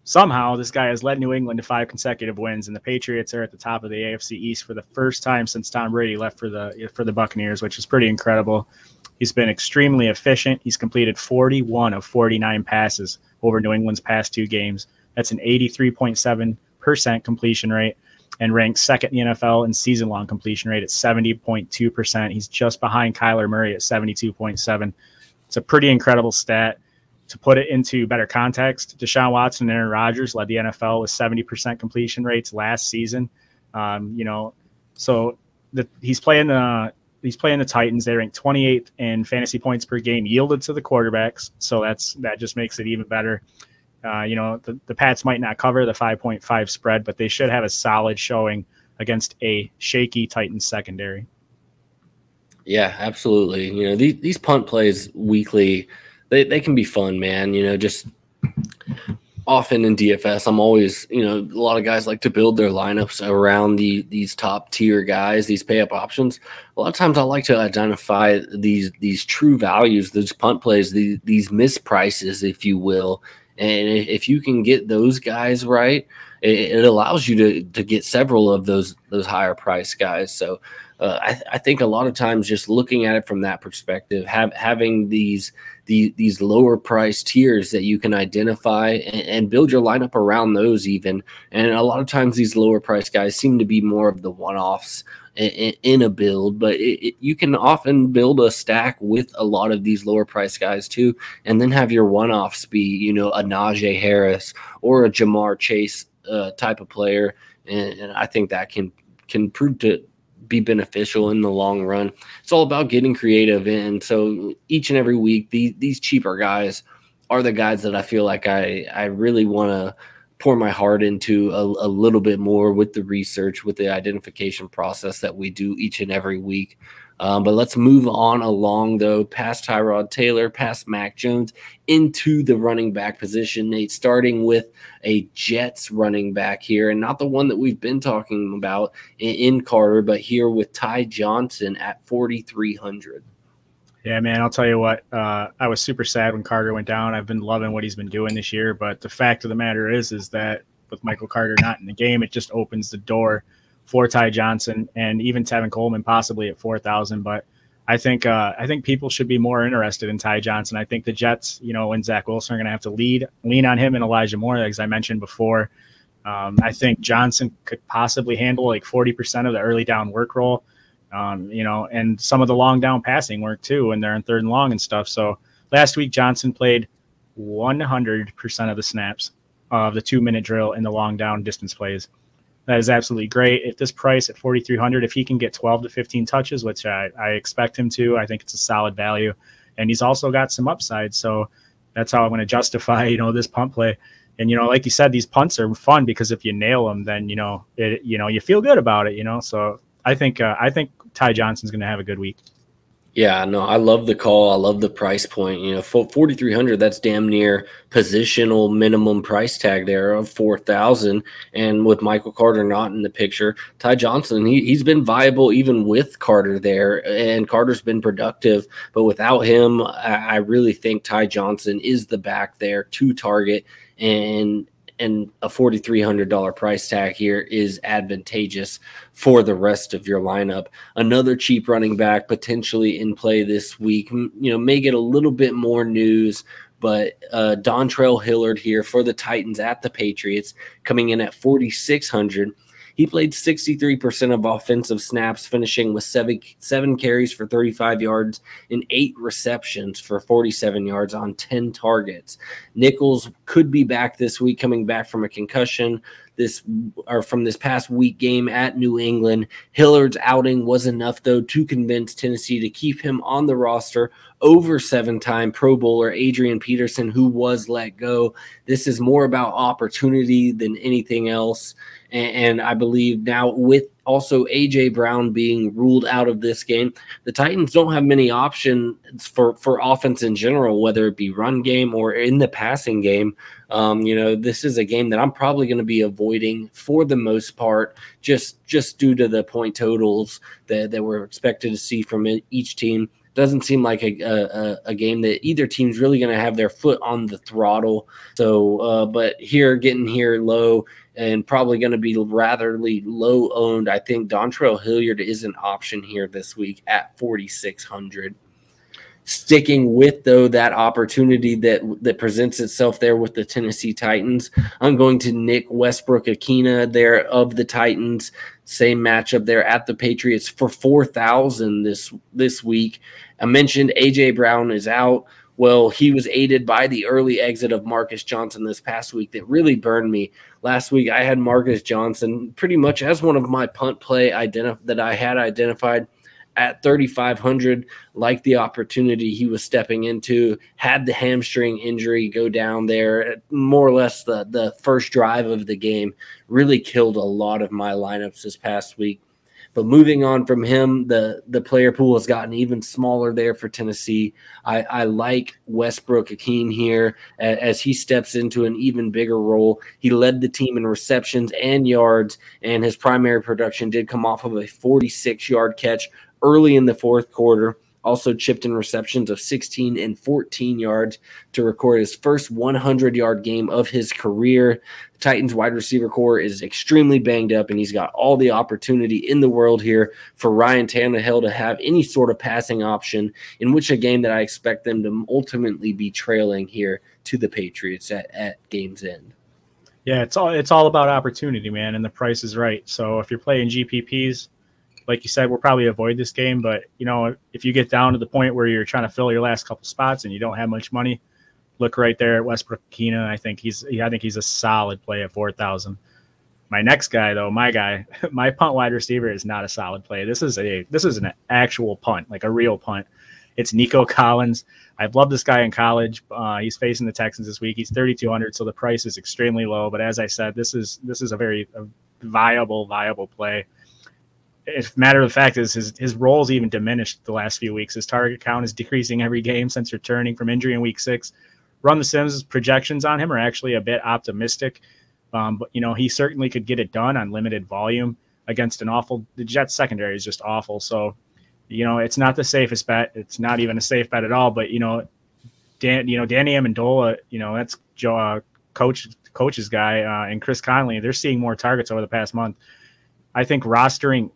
somehow this guy has led New England to five consecutive wins, and the Patriots are at the top of the AFC East for the first time since Tom Brady left for the for the Buccaneers, which is pretty incredible. He's been extremely efficient. He's completed 41 of 49 passes over New England's past two games. That's an 83.7% completion rate and ranks second in the NFL in season long completion rate at 70.2%. He's just behind Kyler Murray at 72.7. It's a pretty incredible stat to put it into better context, Deshaun Watson and Aaron Rodgers led the NFL with 70% completion rates last season. Um, you know, so the, he's playing the he's playing the Titans. They rank 28th in fantasy points per game yielded to the quarterbacks. So that's that just makes it even better. Uh, you know, the, the Pats might not cover the 5.5 spread, but they should have a solid showing against a shaky Titans secondary. Yeah, absolutely. You know, these, these punt plays weekly they, they can be fun, man. You know, just often in DFS, I'm always, you know, a lot of guys like to build their lineups around the these top tier guys, these pay up options. A lot of times I like to identify these these true values, these punt plays, these these misprices, if you will. And if you can get those guys right, it, it allows you to to get several of those those higher price guys. So uh, I, I, think a lot of times just looking at it from that perspective, have, having these the, these lower price tiers that you can identify and, and, build your lineup around those even. And a lot of times these lower price guys seem to be more of the one offs in, in, a build, but it, it, you can often build a stack with a lot of these lower price guys too, and then have your one offs be you know a Najee Harris or a Ja'Marr Chase uh, type of player, and, and I think that can can prove to be beneficial in the long run. It's all about getting creative. And so each and every week, these, these cheaper guys are the guys that I feel like I, I really want to pour my heart into a, a, little bit more with the research, with the identification process that we do each and every week. Um, but let's move on along, though, past Tyrod Taylor, past Mac Jones, into the running back position. Nate, starting with a Jets running back here, and not the one that we've been talking about in, in Carter, but here with Ty Johnson at 4,300. Yeah, man, I'll tell you what. Uh, I was super sad when Carter went down. I've been loving what he's been doing this year, but the fact of the matter is, is that with Michael Carter not in the game, it just opens the door for Ty Johnson and even Tevin Coleman possibly at 4,000. But I think uh, I think people should be more interested in Ty Johnson. I think the Jets, you know, and Zach Wilson are going to have to lead lean on him and Elijah Moore, as I mentioned before. Um, I think Johnson could possibly handle like 40% of the early down work role, um, you know, and some of the long down passing work too when they're in third and long and stuff. So last week, Johnson played 100% of the snaps of the two minute drill in the long down distance plays that is absolutely great. At this price at 4,300, if he can get 12 to 15 touches, which I, I expect him to, I think it's a solid value. And he's also got some upside. So that's how I'm going to justify, you know, this punt play. And, you know, like you said, these punts are fun because if you nail them, then, you know, it, you know, you feel good about it, you know? So I think, uh, I think Ty Johnson's going to have a good week. Yeah, no, I love the call. I love the price point. You know, 4300 that's damn near positional minimum price tag there of 4000 and with Michael Carter not in the picture, Ty Johnson, he he's been viable even with Carter there and Carter's been productive, but without him, I, I really think Ty Johnson is the back there to target and and a $4,300 price tag here is advantageous for the rest of your lineup. Another cheap running back potentially in play this week, you know, may get a little bit more news, but uh, Dontrell Hilliard here for the Titans at the Patriots coming in at 4,600. He played 63% of offensive snaps, finishing with seven, seven carries for 35 yards and eight receptions for 47 yards on 10 targets. Nichols could be back this week, coming back from a concussion this or from this past week game at New England. Hilliard's outing was enough though to convince Tennessee to keep him on the roster over seven-time Pro Bowler Adrian Peterson who was let go. This is more about opportunity than anything else and, and I believe now with also AJ Brown being ruled out of this game, the Titans don't have many options for for offense in general, whether it be run game or in the passing game. Um, you know, this is a game that I'm probably going to be avoiding for the most part, just just due to the point totals that, that we're expected to see from each team. Doesn't seem like a, a, a game that either team's really going to have their foot on the throttle. So, uh, but here, getting here low and probably going to be rather low owned. I think Dontrell Hilliard is an option here this week at 4,600. Sticking with though that opportunity that that presents itself there with the Tennessee Titans, I'm going to Nick Westbrook-Ikhine there of the Titans. Same matchup there at the Patriots for 4,000 this this week. I mentioned AJ Brown is out. Well, he was aided by the early exit of Marcus Johnson this past week that really burned me. Last week, I had Marcus Johnson pretty much as one of my punt play identi- that I had identified at 3,500. Like the opportunity he was stepping into, had the hamstring injury go down there, more or less the, the first drive of the game, really killed a lot of my lineups this past week. But moving on from him, the the player pool has gotten even smaller there for Tennessee. I, I like Westbrook-Ikhine here as, as, he steps into an even bigger role. He led the team in receptions and yards, and his primary production did come off of a 46 yard catch early in the fourth quarter also chipped in receptions of 16 and 14 yards to record his first 100 yard game of his career. The Titans wide receiver corps is extremely banged up, and he's got all the opportunity in the world here for Ryan Tannehill to have any sort of passing option, in which a game that I expect them to ultimately be trailing here to the Patriots at, at game's end. Yeah, it's all it's all about opportunity, man, and the price is right. So if you're playing GPPs, like you said, we'll probably avoid this game. But you know, if you get down to the point where you're trying to fill your last couple spots and you don't have much money, look right there at Westbrook-Ikhine. I think he's I think he's a solid play at four thousand. My next guy, though, my guy, my punt wide receiver is not a solid play. This is a this is an actual punt, like a real punt. It's Nico Collins. I've loved this guy in college. Uh, he's facing the Texans this week. He's 3,200, so the price is extremely low. But as I said, this is this is a very a viable viable play if matter of fact is his his role's even diminished the last few weeks. His target count is decreasing every game since returning from injury in week six. Run the Sims projections on him are actually a bit optimistic, um, but you know he certainly could get it done on limited volume against an awful. The Jets secondary is just awful, so you know it's not the safest bet. It's not even a safe bet at all. But you know, Dan, you know Danny Amendola, you know that's Joe, uh, coach coach's guy, uh, and Chris Conley. They're seeing more targets over the past month. I think rostering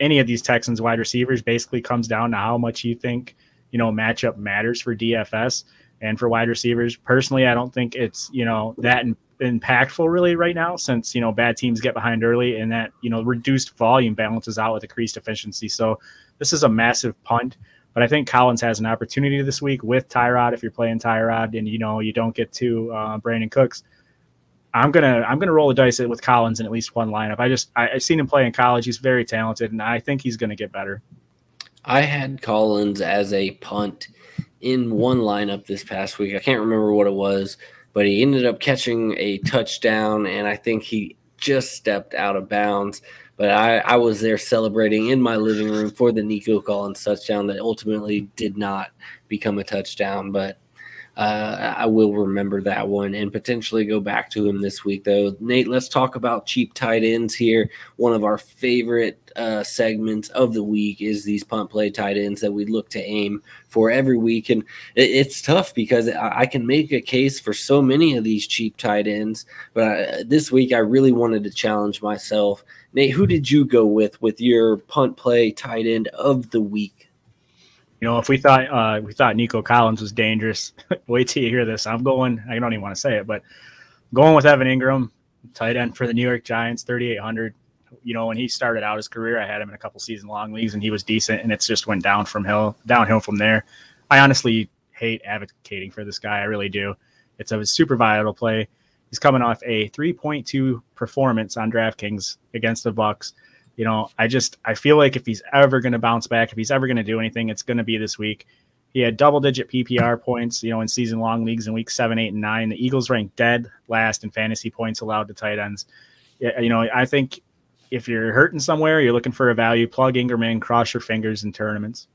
any of these Texans wide receivers basically comes down to how much you think, you know, matchup matters for DFS and for wide receivers. Personally, I don't think it's, you know, that in, impactful really right now since, you know, bad teams get behind early and that, you know, reduced volume balances out with increased efficiency. So this is a massive punt. But I think Collins has an opportunity this week with Tyrod if you're playing Tyrod and, you know, you don't get to uh, Brandin Cooks I'm gonna I'm gonna roll the dice with Collins in at least one lineup. I just I, have seen him play in college. He's very talented, and I think he's gonna get better. I had Collins as a punt in one lineup this past week. I can't remember what it was, but he ended up catching a touchdown, and I think he just stepped out of bounds. but I, I was there celebrating in my living room for the Nico Collins touchdown that ultimately did not become a touchdown. But uh, I will remember that one and potentially go back to him this week, though. Nate, let's talk about cheap tight ends here. One of our favorite uh, segments of the week is these punt play tight ends that we look to aim for every week. And it, it's tough because I, I, can make a case for so many of these cheap tight ends. But I, this week, I really wanted to challenge myself. Nate, who did you go with with your punt play tight end of the week? You know, if we thought uh, we thought Nico Collins was dangerous, wait till you hear this. I'm going. I don't even want to say it, but going with Evan Engram, tight end for the New York Giants, 3,800. You know, when he started out his career, I had him in a couple season long leagues, and he was decent, and it's just went down from hill downhill from there. I honestly hate advocating for this guy. I really do. It's a super vital play. He's coming off a 3.2 performance on DraftKings against the Bucs you know, I just I feel like if he's ever going to bounce back, if he's ever going to do anything, it's going to be this week. He had double digit PPR points, you know, in season long leagues in week seven, eight, and nine. The Eagles ranked dead last in fantasy points allowed to tight ends. You know, I think if you're hurting somewhere, you're looking for a value, plug Engram, cross your fingers in tournaments.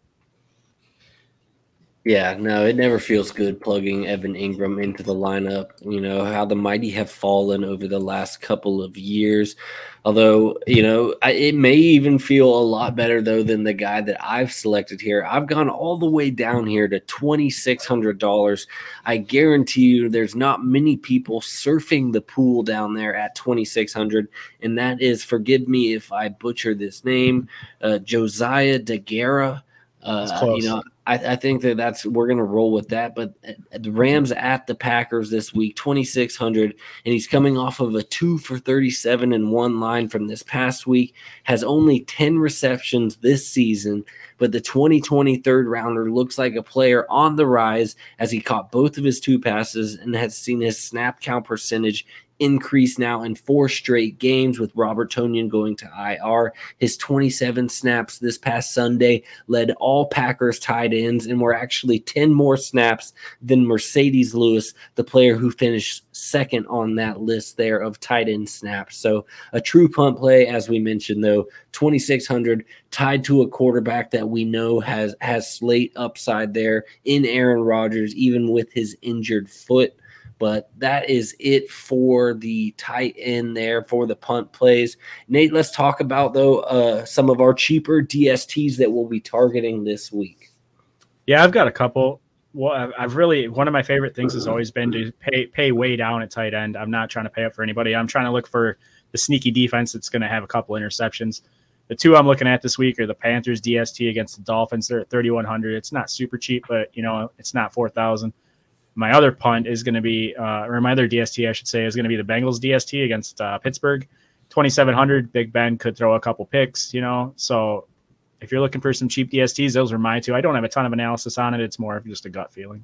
Yeah, no, it never feels good plugging Evan Engram into the lineup. You know, how the mighty have fallen over the last couple of years. Although, you know, I, it may even feel a lot better, though, than the guy that I've selected here. I've gone all the way down here to $2,600. I guarantee you there's not many people surfing the pool down there at 2600 And that is, forgive me if I butcher this name, uh, Josiah DeGuara. Uh, you know, I, I, think that that's we're going to roll with that. But uh, the Rams at the Packers this week, twenty six hundred, and he's coming off of a two for thirty seven and one line from this past week. Has only ten receptions this season, but the 2020 third rounder looks like a player on the rise as he caught both of his two passes and has seen his snap count percentage increase now in four straight games with Robert Tonyan going to IR. His 27 snaps this past Sunday led all Packers tight ends and were actually 10 more snaps than Marcedes Lewis, the player who finished second on that list there of tight end snaps. So a true punt play, as we mentioned, though, 2,600 tied to a quarterback that we know has has slate upside there in Aaron Rodgers, even with his injured foot. But that is it for the tight end there for the punt plays. Nate, let's talk about though uh, some of our cheaper DSTs that we'll be targeting this week. Yeah, I've got a couple. Well, I've really one of my favorite things has always been to pay pay way down at tight end. I'm not trying to pay up for anybody. I'm trying to look for the sneaky defense that's going to have a couple interceptions. The two I'm looking at this week are the Panthers DST against the Dolphins. They're at 3100. It's not super cheap, but you know it's not 4000 my other punt is going to be, uh, or my other DST, I should say, is going to be the Bengals DST against uh, Pittsburgh. 2,700. Big Ben could throw a couple picks, you know. So if you're looking for some cheap DSTs, those are my two. I don't have a ton of analysis on it. It's more of just a gut feeling.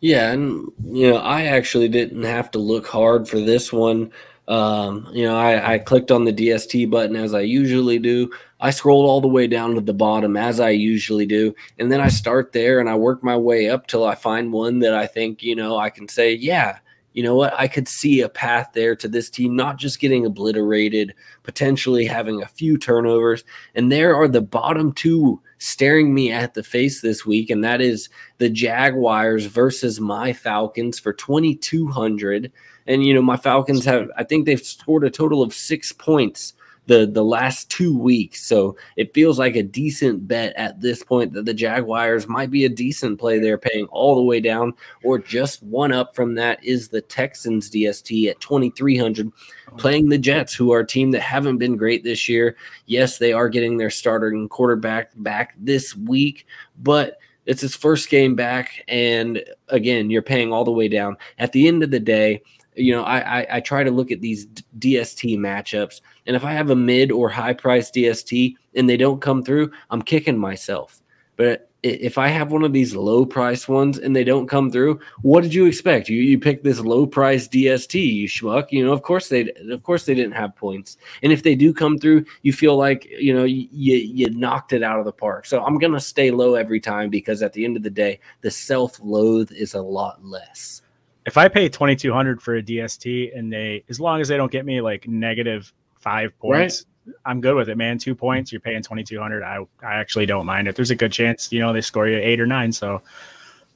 Yeah, and you know, I actually didn't have to look hard for this one. Um, you know, I, I clicked on the DST button as I usually do. I scrolled all the way down to the bottom as I usually do. And then I start there and I work my way up till I find one that I think, you know, I can say, yeah, you know what? I could see a path there to this team not just getting obliterated, potentially having a few turnovers. And there are the bottom two staring me at the face this week, and that is the Jaguars versus my Falcons for 2,200. And, you know, my Falcons have, I think they've scored a total of six points the the last two weeks. So it feels like a decent bet at this point that the Jaguars might be a decent play. They're paying all the way down, or just one up from that is the Texans DST at 2300 playing the Jets, who are a team that haven't been great this year. Yes, they are getting their starting quarterback back this week, but it's his first game back. And again, you're paying all the way down. At the end of the day, you know, I, I, I try to look at these DST matchups, and if I have a mid or high price DST and they don't come through, I'm kicking myself. But if I have one of these low price ones and they don't come through, what did you expect? You you pick this low price DST, you schmuck. You know, of course they of course they didn't have points. And if they do come through, you feel like you know you you knocked it out of the park. So I'm gonna stay low every time because at the end of the day, the self loathe is a lot less if I pay twenty two hundred for a DST and they, as long as they don't get me like negative five points, I'm good with it, man. Two points, you're paying 2200. I I actually don't mind it. There's a good chance, you know, they score you eight or nine. So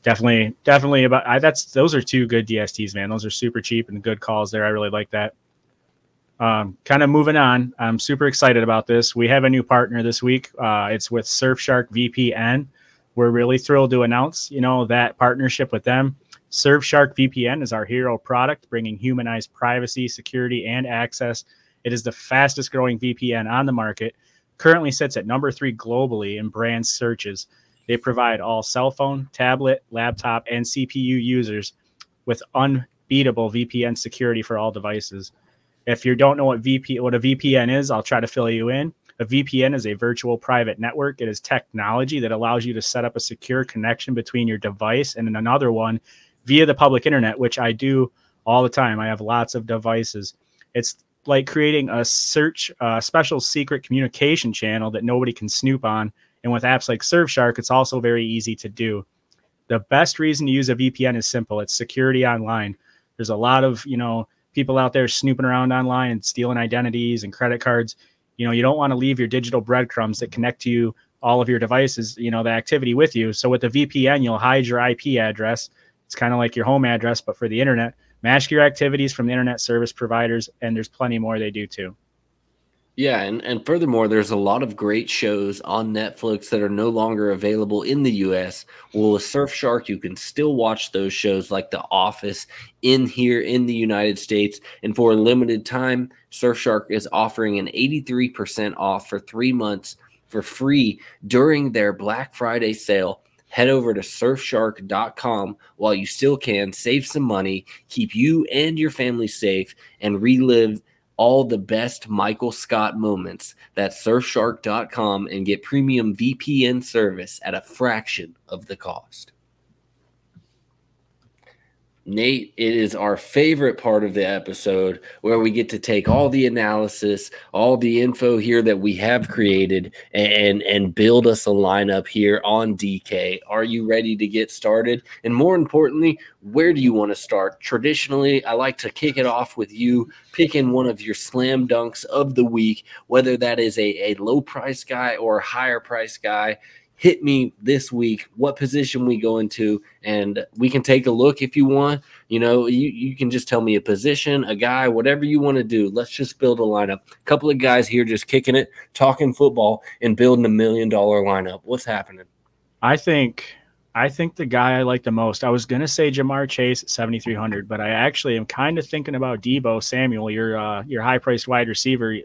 definitely, definitely about I, that's those are two good DSTs, man. Those are super cheap and good calls there. I really like that. Um, kind of moving on. I'm super excited about this. We have a new partner this week. Uh, it's with Surfshark VPN. We're really thrilled to announce, you know, that partnership with them. Surfshark VPN is our hero product, bringing humanized privacy, security, and access. It is the fastest growing VPN on the market. Currently sits at number three globally in brand searches. They provide all cell phone, tablet, laptop, and CPU users with unbeatable VPN security for all devices. If you don't know what VP what a VPN is, I'll try to fill you in. A VPN is a virtual private network. It is technology that allows you to set up a secure connection between your device and another one via the public internet, which I do all the time. I have lots of devices. It's like creating a search, uh, special secret communication channel that nobody can snoop on. And with apps like Surfshark, it's also very easy to do. The best reason to use a VPN is simple. It's security online. There's a lot of, you know, people out there snooping around online and stealing identities and credit cards. You know, you don't want to leave your digital breadcrumbs that connect to you all of your devices, you know, the activity with you. So with the VPN, you'll hide your IP address. It's kind of like your home address, but for the internet. Mask your activities from the internet service providers, and there's plenty more they do too. Yeah, and, and furthermore, there's a lot of great shows on Netflix that are no longer available in the US. Well, with Surfshark, you can still watch those shows like The Office in here in the United States. And for a limited time, Surfshark is offering an 83% off for three months for free during their Black Friday sale. Head over to surfshark.com while you still can, save some money, keep you and your family safe, and relive all the best Michael Scott moments. That's surfshark.com and get premium VPN service at a fraction of the cost. Nate, it is our favorite part of the episode where we get to take all the analysis, all the info here that we have created and and build us a lineup here on DK. Are you ready to get started? And more importantly, where do you want to start? Traditionally, I like to kick it off with you picking one of your slam dunks of the week, whether that is a, a low price guy or a higher price guy hit me this week what position we go into and we can take a look if you want. You know you, you can just tell me a position a guy whatever you want to do. Let's just build a lineup. A couple of guys here just kicking it talking football and building a million dollar lineup. What's happening? I think i think the guy i like the most i was going to say Ja'Marr chase at 7300 but i actually am kind of thinking about Deebo samuel your uh, your high priced wide receiver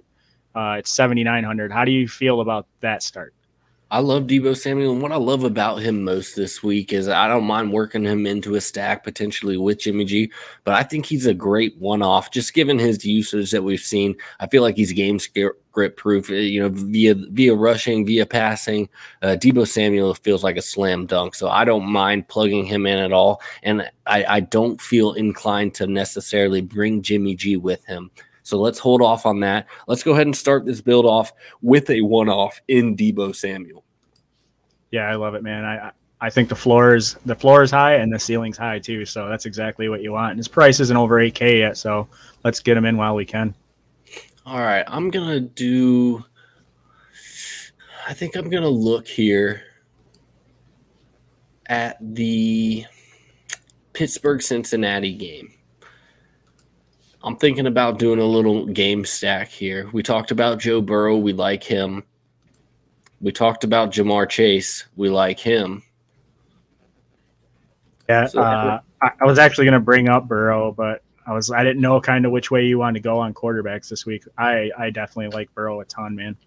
uh, at 7900 how do you feel about that start I love Deebo Samuel, and what I love about him most this week is I don't mind working him into a stack potentially with Jimmy G, but I think he's a great one-off. Just given his usage that we've seen, I feel like he's game script proof. Eh, you know, via via rushing, via passing, uh, Deebo Samuel feels like a slam dunk. So I don't mind plugging him in at all, and I, I don't feel inclined to necessarily bring Jimmy G with him. So let's hold off on that. Let's go ahead and start this build off with a one off in Deebo Samuel. Yeah, I love it, man. I I think the floor is the floor is high and the ceiling's high too. So that's exactly what you want. And his price isn't over 8K yet, so let's get him in while we can. All right, I'm gonna do. I think I'm gonna look here at the Pittsburgh Cincinnati game. I'm thinking about doing a little game stack here. We talked about Joe Burrow. We like him. We talked about Ja'Marr Chase. We like him. Yeah, so, uh, I, was actually going to bring up Burrow, but I was I didn't know kind of which way you wanted to go on quarterbacks this week. I I definitely like Burrow a ton, man.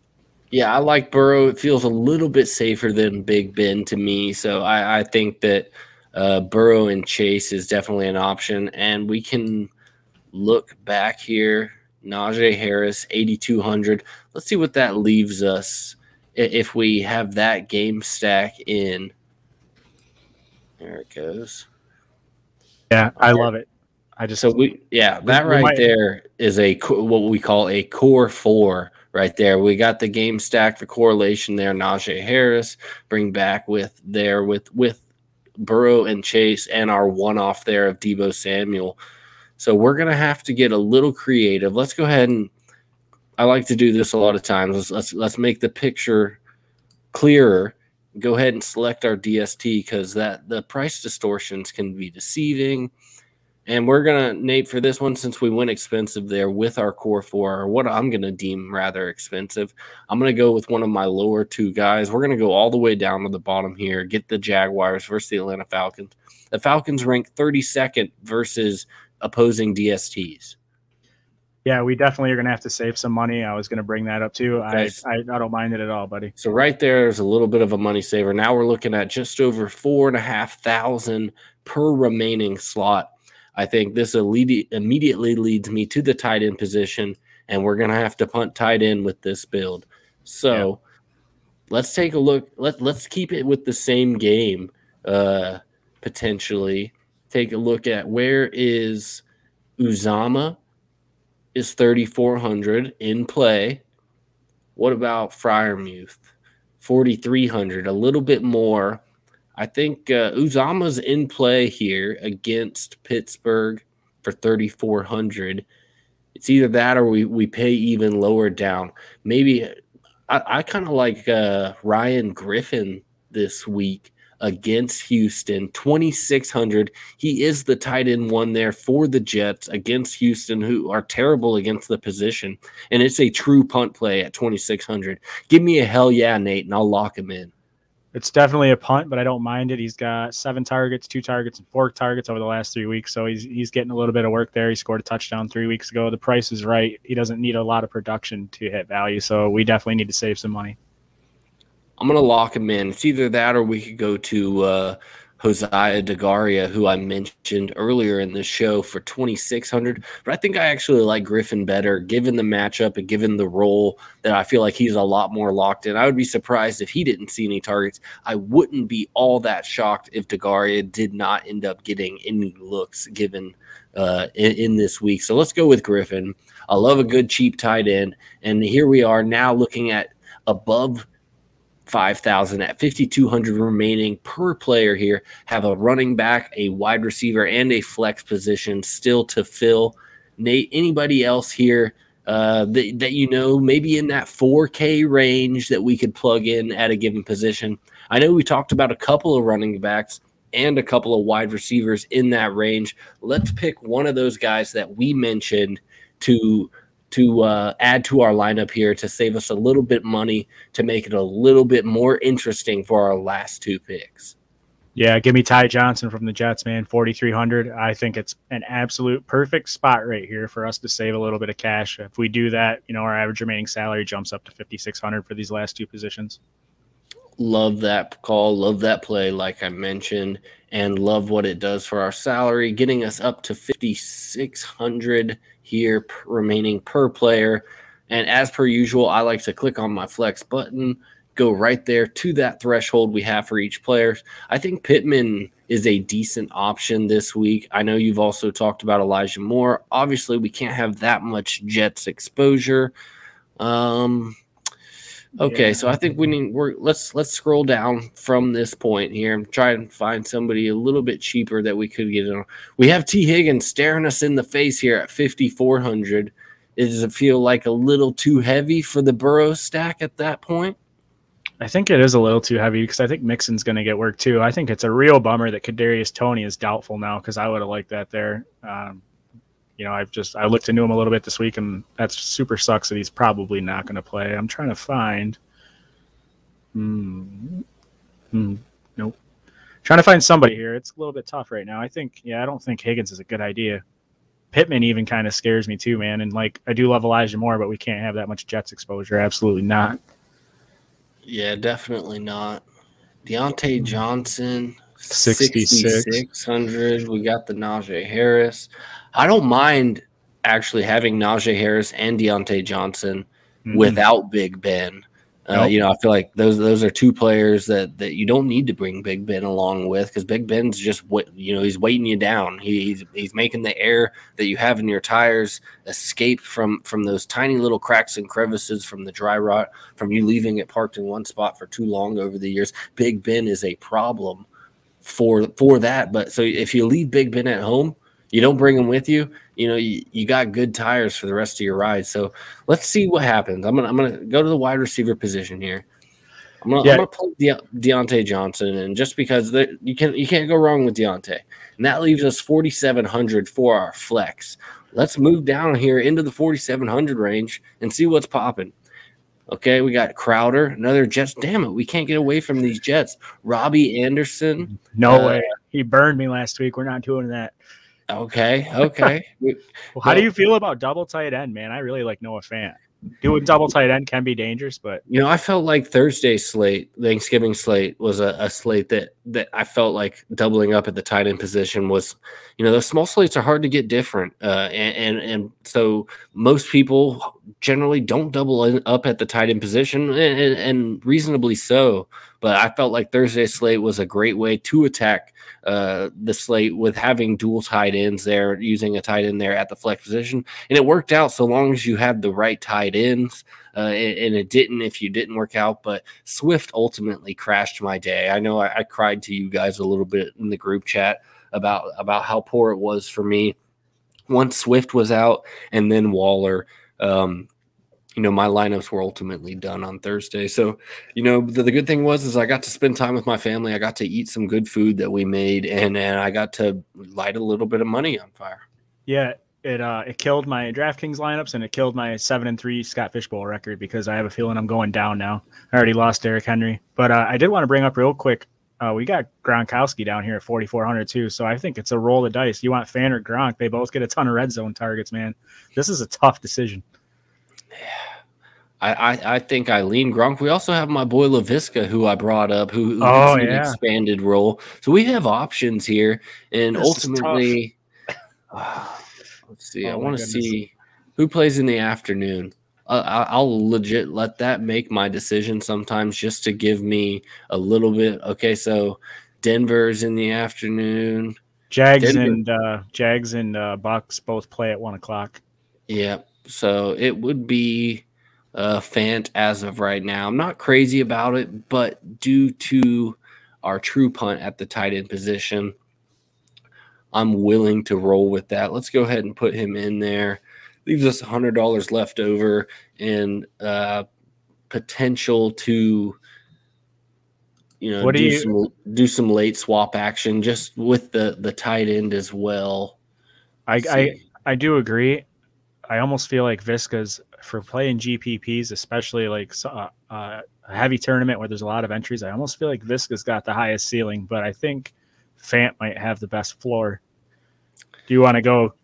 Yeah, I like Burrow. It feels a little bit safer than Big Ben to me. So I, I think that uh, Burrow and Chase is definitely an option, and we can look back here. Najee Harris, 8,200. Let's see what that leaves us if we have that game stack in. There it goes. Yeah, I love it. I just so we yeah that we, right might, there is a what we call a core four right there. We got the game stack, the correlation there. Najee Harris bring back with there with with Burrow and Chase and our one off there of Deebo Samuel. So we're going to have to get a little creative. Let's go ahead and I like to do this a lot of times. Let's let's, let's make the picture clearer. Go ahead and select our DST because that the price distortions can be deceiving. And we're gonna Nate for this one since we went expensive there with our core four, or what I'm gonna deem rather expensive. I'm gonna go with one of my lower two guys. We're gonna go all the way down to the bottom here. Get the Jaguars versus the Atlanta Falcons. The Falcons rank 32nd versus opposing DSTs. Yeah, we definitely are going to have to save some money. I was going to bring that up too. Okay. I, I, I don't mind it at all, buddy. So right there is a little bit of a money saver. Now we're looking at just over four and a half thousand per remaining slot. I think this immediately leads me to the tight end position, and we're going to have to punt tight end with this build. So yeah. let's take a look. Let let's keep it with the same game. Uh, potentially take a look at where is Uzomah is 3400 in play. What about Freiermuth? 4300, a little bit more I think uh, Uzomah's in play here against Pittsburgh for 3,400. It's either that or we, we pay even lower down. Maybe I, I kind of like uh, Ryan Griffin this week against Houston, 2,600. He is the tight end one there for the Jets against Houston, who are terrible against the position. And it's a true punt play at 2,600. Give me a hell yeah, Nate, and I'll lock him in. It's definitely a punt, but I don't mind it. He's got seven targets, two targets, and four targets over the last three weeks. So he's he's getting a little bit of work there. He scored a touchdown three weeks ago. The price is right. He doesn't need a lot of production to hit value. So we definitely need to save some money. I'm gonna lock him in. It's either that or we could go to uh, Josiah DeGuara, who I mentioned earlier in the show for 2600. But I think I actually like Griffin better, given the matchup and given the role that I feel like he's a lot more locked in. I would be surprised if he didn't see any targets. I wouldn't be all that shocked if DeGuara did not end up getting any looks given uh, in, in this week. So let's go with Griffin. I love a good cheap tight end. And here we are now looking at above 5,000 at 5,200 remaining per player here. Have a running back, a wide receiver, and a flex position still to fill. Nate, anybody else here uh, that, that you know, maybe in that 4K range that we could plug in at a given position? I know we talked about a couple of running backs and a couple of wide receivers in that range. Let's pick one of those guys that we mentioned to to uh, add to our lineup here to save us a little bit money to make it a little bit more interesting for our last two picks. Yeah, give me Ty Johnson from the Jets, man. 4,300. I think it's an absolute perfect spot right here for us to save a little bit of cash. If we do that, you know, our average remaining salary jumps up to 5,600 for these last two positions. Love that call. Love that play, like I mentioned, and love what it does for our salary, getting us up to 5,600 here remaining per player. And as per usual, I like to click on my flex button, go right there to that threshold we have for each player. I think Pittman is a decent option this week. I know you've also talked about Elijah Moore. Obviously, we can't have that much Jets exposure. Um, Okay, yeah. so I think we need we're let's let's scroll down from this point here and try and find somebody a little bit cheaper that we could get on. We have Tee Higgins staring us in the face here at 5400. Does it feel like a little too heavy for the Burrow stack at that point? I think it is a little too heavy because I think Mixon's going to get work too. I think it's a real bummer that Kadarius Toney is doubtful now because I would have liked that there. Um, you know, I've just I looked into him a little bit this week, and that super sucks that he's probably not going to play. I'm trying to find. Hmm. Hmm. Nope. Trying to find somebody here. It's a little bit tough right now. I think, yeah, I don't think Higgins is a good idea. Pittman even kind of scares me too, man. And like, I do love Elijah Moore, but we can't have that much Jets exposure. Absolutely not. Yeah, definitely not. Diontae Johnson, 6,600. We got the Najee Harris. I don't mind actually having Najee Harris and Diontae Johnson mm-hmm. without Big Ben. Uh, nope. You know, I feel like those those are two players that that you don't need to bring Big Ben along with because Big Ben's just what you know he's weighting you down. He, he's he's making the air that you have in your tires escape from from those tiny little cracks and crevices from the dry rot from you leaving it parked in one spot for too long over the years. Big Ben is a problem for for that. But so if you leave Big Ben at home, you don't bring him with you. you know you, you got good tires for the rest of your ride. So let's see what happens. I'm gonna I'm gonna go to the wide receiver position here. I'm gonna, yeah. I'm gonna play De- Diontae Johnson, and just because you can you can't go wrong with Diontae, and that leaves us 4,700 for our flex. Let's move down here into the 4,700 range and see what's popping. Okay, we got Crowder, another Jets. Damn it, we can't get away from these Jets. Robbie Anderson. No uh, way. He burned me last week. We're not doing that. Okay, okay. well, how do you feel about double tight end, man? I really like Noah Fant doing double tight end can be dangerous, but you know, I felt like Thursday slate, Thanksgiving slate was a, a, slate that that I felt like doubling up at the tight end position was, you know, those small slates are hard to get different, uh, and, and and so most people generally don't double up at the tight end position, and, and reasonably so. But I felt like Thursday slate was a great way to attack uh, the slate with having dual tight ends there, using a tight end there at the flex position, and it worked out so long as you had the right tight ends. Uh, and, and, it didn't if you didn't work out. But Swift ultimately crashed my day. I know I, I cried to you guys a little bit in the group chat about about how poor it was for me once Swift was out, and then Waller. Um, you know, my lineups were ultimately done on Thursday. So, you know, the, the, good thing was is I got to spend time with my family. I got to eat some good food that we made, and and I got to light a little bit of money on fire. Yeah, it uh it killed my DraftKings lineups and it killed my seven and three Scott Fish Bowl record because I have a feeling I'm going down now. I already lost Derrick Henry, but uh, I did want to bring up real quick. Uh, we got Gronkowski down here at 4,400 too, so I think it's a roll of dice. You want Fant or Gronk? They both get a ton of red zone targets, man. This is a tough decision. I, I, I think Eileen Gronk. We also have my boy Laviska, who I brought up, who, who oh, an expanded role. So we have options here, and this ultimately, uh, let's see. Oh, I want to see who plays in the afternoon. Uh, I'll legit let that make my decision sometimes, just to give me a little bit. Okay, so Denver's in the afternoon. Jags Denver. and uh, Jags and uh, Bucs both play at one o'clock. Yeah, so it would be uh, Fant as of right now. I'm not crazy about it, but due to our true punt at the tight end position, I'm willing to roll with that. Let's go ahead and put him in there. Leaves us $100 left over and uh, potential to you know what do, do you, some do some late swap action just with the the tight end as well. I I, I do agree. I almost feel like Viska's for playing GPPs, especially like uh, uh, a heavy tournament where there's a lot of entries. I almost feel like Viska's got the highest ceiling, but I think Fant might have the best floor. Do you want to go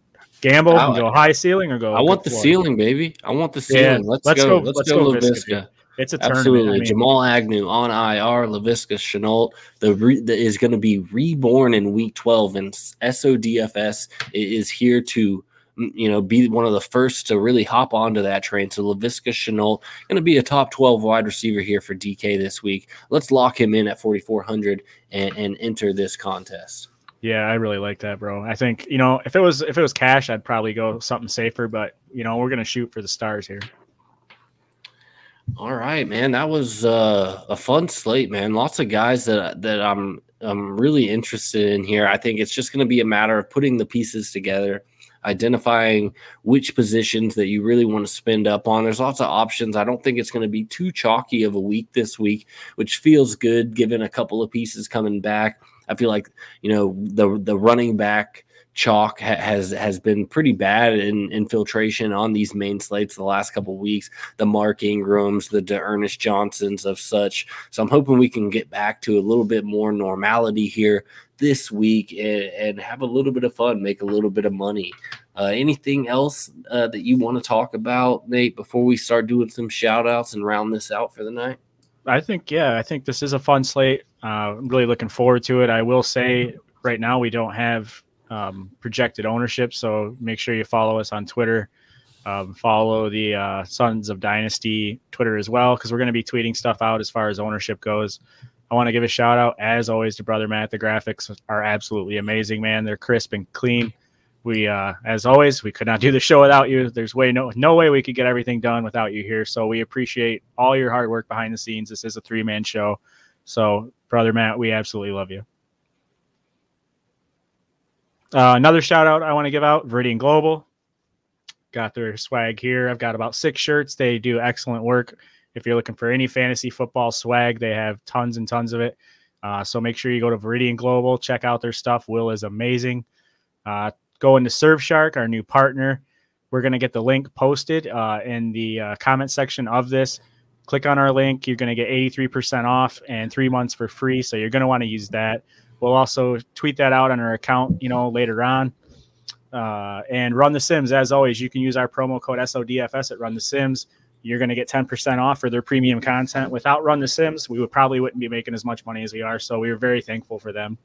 gamble and go high ceiling or go? I want the floor? ceiling, baby. I want the ceiling. Yeah, let's, let's, go. go. Let's, let's go, go Laviska. It's a Absolutely. I mean, Jamal Agnew on IR, Laviska Shenault the, re, the is going to be reborn in week 12, and SODFS is here to you know, be one of the first to really hop onto that train. So Laviska Shenault going to be a top 12 wide receiver here for DK this week. Let's lock him in at 4,400 and, and enter this contest. Yeah, I really like that, bro. I think you know if it was if it was cash, I'd probably go something safer. But you know we're gonna shoot for the stars here. All right, man. That was uh, a fun slate, man. Lots of guys that that I'm I'm really interested in here. I think it's just going to be a matter of putting the pieces together identifying which positions that you really want to spend up on. There's lots of options. I don't think it's going to be too chalky of a week this week, which feels good given a couple of pieces coming back. I feel like, you know, the the running back chalk ha- has has been pretty bad in infiltration on these main slates the last couple weeks. The Mark Ingrams, the D'Ernest Johnsons of such. So I'm hoping we can get back to a little bit more normality here this week and, and have a little bit of fun, make a little bit of money. Uh, anything else uh, that you want to talk about, Nate, before we start doing some shout outs and round this out for the night? I think, yeah, I think this is a fun slate. Uh, I'm really looking forward to it. I will say right now we don't have um, projected ownership, so make sure you follow us on Twitter. Um, follow the uh, Sons of Dynasty Twitter as well because we're going to be tweeting stuff out as far as ownership goes. I want to give a shout out, as always, to Brother Matt. The graphics are absolutely amazing, man. They're crisp and clean. We, uh, as always, we could not do the show without you. There's way no no way we could get everything done without you here. So we appreciate all your hard work behind the scenes. This is a three man show. So, Brother Matt, we absolutely love you. Uh, another shout out I want to give out Veridian Global. Got their swag here. I've got about six shirts. They do excellent work. If you're looking for any fantasy football swag, they have tons and tons of it. Uh, so make sure you go to Veridian Global, check out their stuff. Will is amazing. Uh, go into Surfshark, our new partner. We're going to get the link posted uh, in the uh, comment section of this. Click on our link. You're going to get 83% off and three months for free. So you're going to want to use that. We'll also tweet that out on our account, you know, later on. Uh, and Run the Sims, as always, you can use our promo code SODFS at Run the Sims. You're going to get 10% off for their premium content. Without Run the Sims, we would probably wouldn't be making as much money as we are. So we are very thankful for them.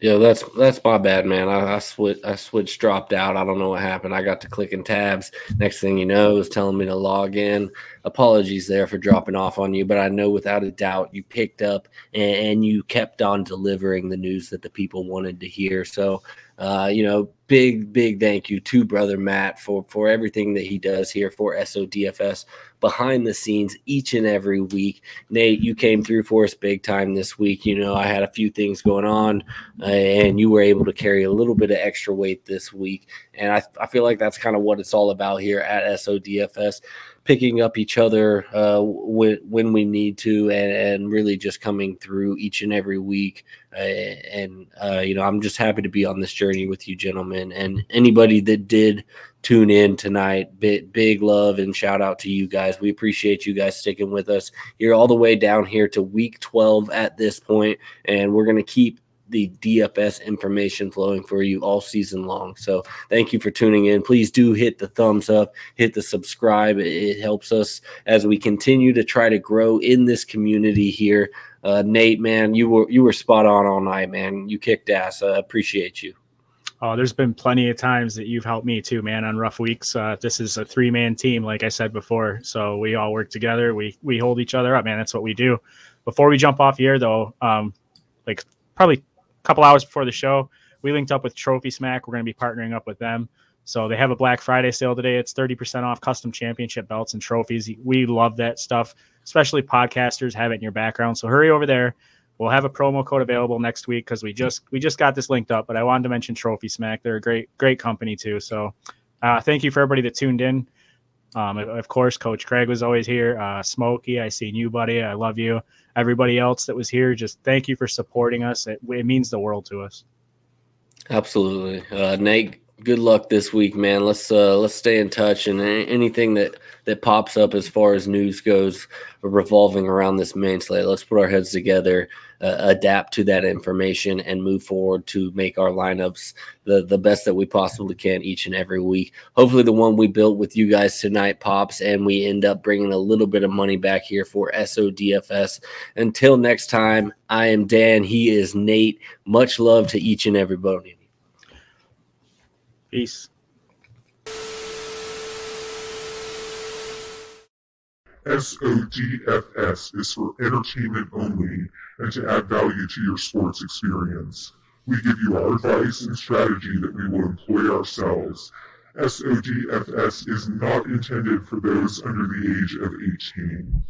Yeah, that's that's my bad, man. I, I switched I switched dropped out. I don't know what happened. I got to clicking tabs. Next thing you know, it was telling me to log in. Apologies there for dropping off on you, but I know without a doubt you picked up and, and you kept on delivering the news that the people wanted to hear. So uh, you know, big, big thank you to brother Matt for for everything that he does here for SODFS behind the scenes each and every week. Nate, you came through for us big time this week. You know, I had a few things going on, uh, and you were able to carry a little bit of extra weight this week. And I, I feel like that's kind of what it's all about here at SODFS picking up each other uh, when when we need to, and, and really just coming through each and every week. Uh, and uh, you know, I'm just happy to be on this journey with you, gentlemen, and anybody that did tune in tonight. Big, big love and shout out to you guys. We appreciate you guys sticking with us here all the way down here to week 12 at this point, and we're gonna keep the DFS information flowing for you all season long. So thank you for tuning in. Please do hit the thumbs up, hit the subscribe. It helps us as we continue to try to grow in this community here. Uh, Nate, man, you were you were spot on all night, man. You kicked ass. I uh, appreciate you. Oh, there's been plenty of times that you've helped me too, man, on rough weeks. Uh, this is a three man team, like I said before. So we all work together. We we hold each other up, man. That's what we do. Before we jump off here, though, um, like probably couple hours before the show, we linked up with Trophy Smack. We're going to be partnering up with them. So they have a Black Friday sale today. It's 30% off custom championship belts and trophies. We love that stuff, especially podcasters have it in your background. So hurry over there. We'll have a promo code available next week because we just we just got this linked up. But I wanted to mention Trophy Smack. They're a great great company too. So uh, thank you for everybody that tuned in. Um, of course, Coach Craig was always here. Uh, Smokey, I seen you, buddy. I love you. Everybody else that was here, just thank you for supporting us. It, it means the world to us. Absolutely, uh, Nate. Good luck this week, man. Let's uh, let's stay in touch, and anything that that pops up as far as news goes, revolving around this main slate. Let's put our heads together uh, adapt to that information and move forward to make our lineups the, the best that we possibly can each and every week. Hopefully, the one we built with you guys tonight pops and we end up bringing a little bit of money back here for SODFS. Until next time, I am Dan. He is Nate. Much love to each and every everybody. Peace. SODFS is for entertainment only and to add value to your sports experience. We give you our advice and strategy that we will employ ourselves. SODFS is not intended for those under the age of 18.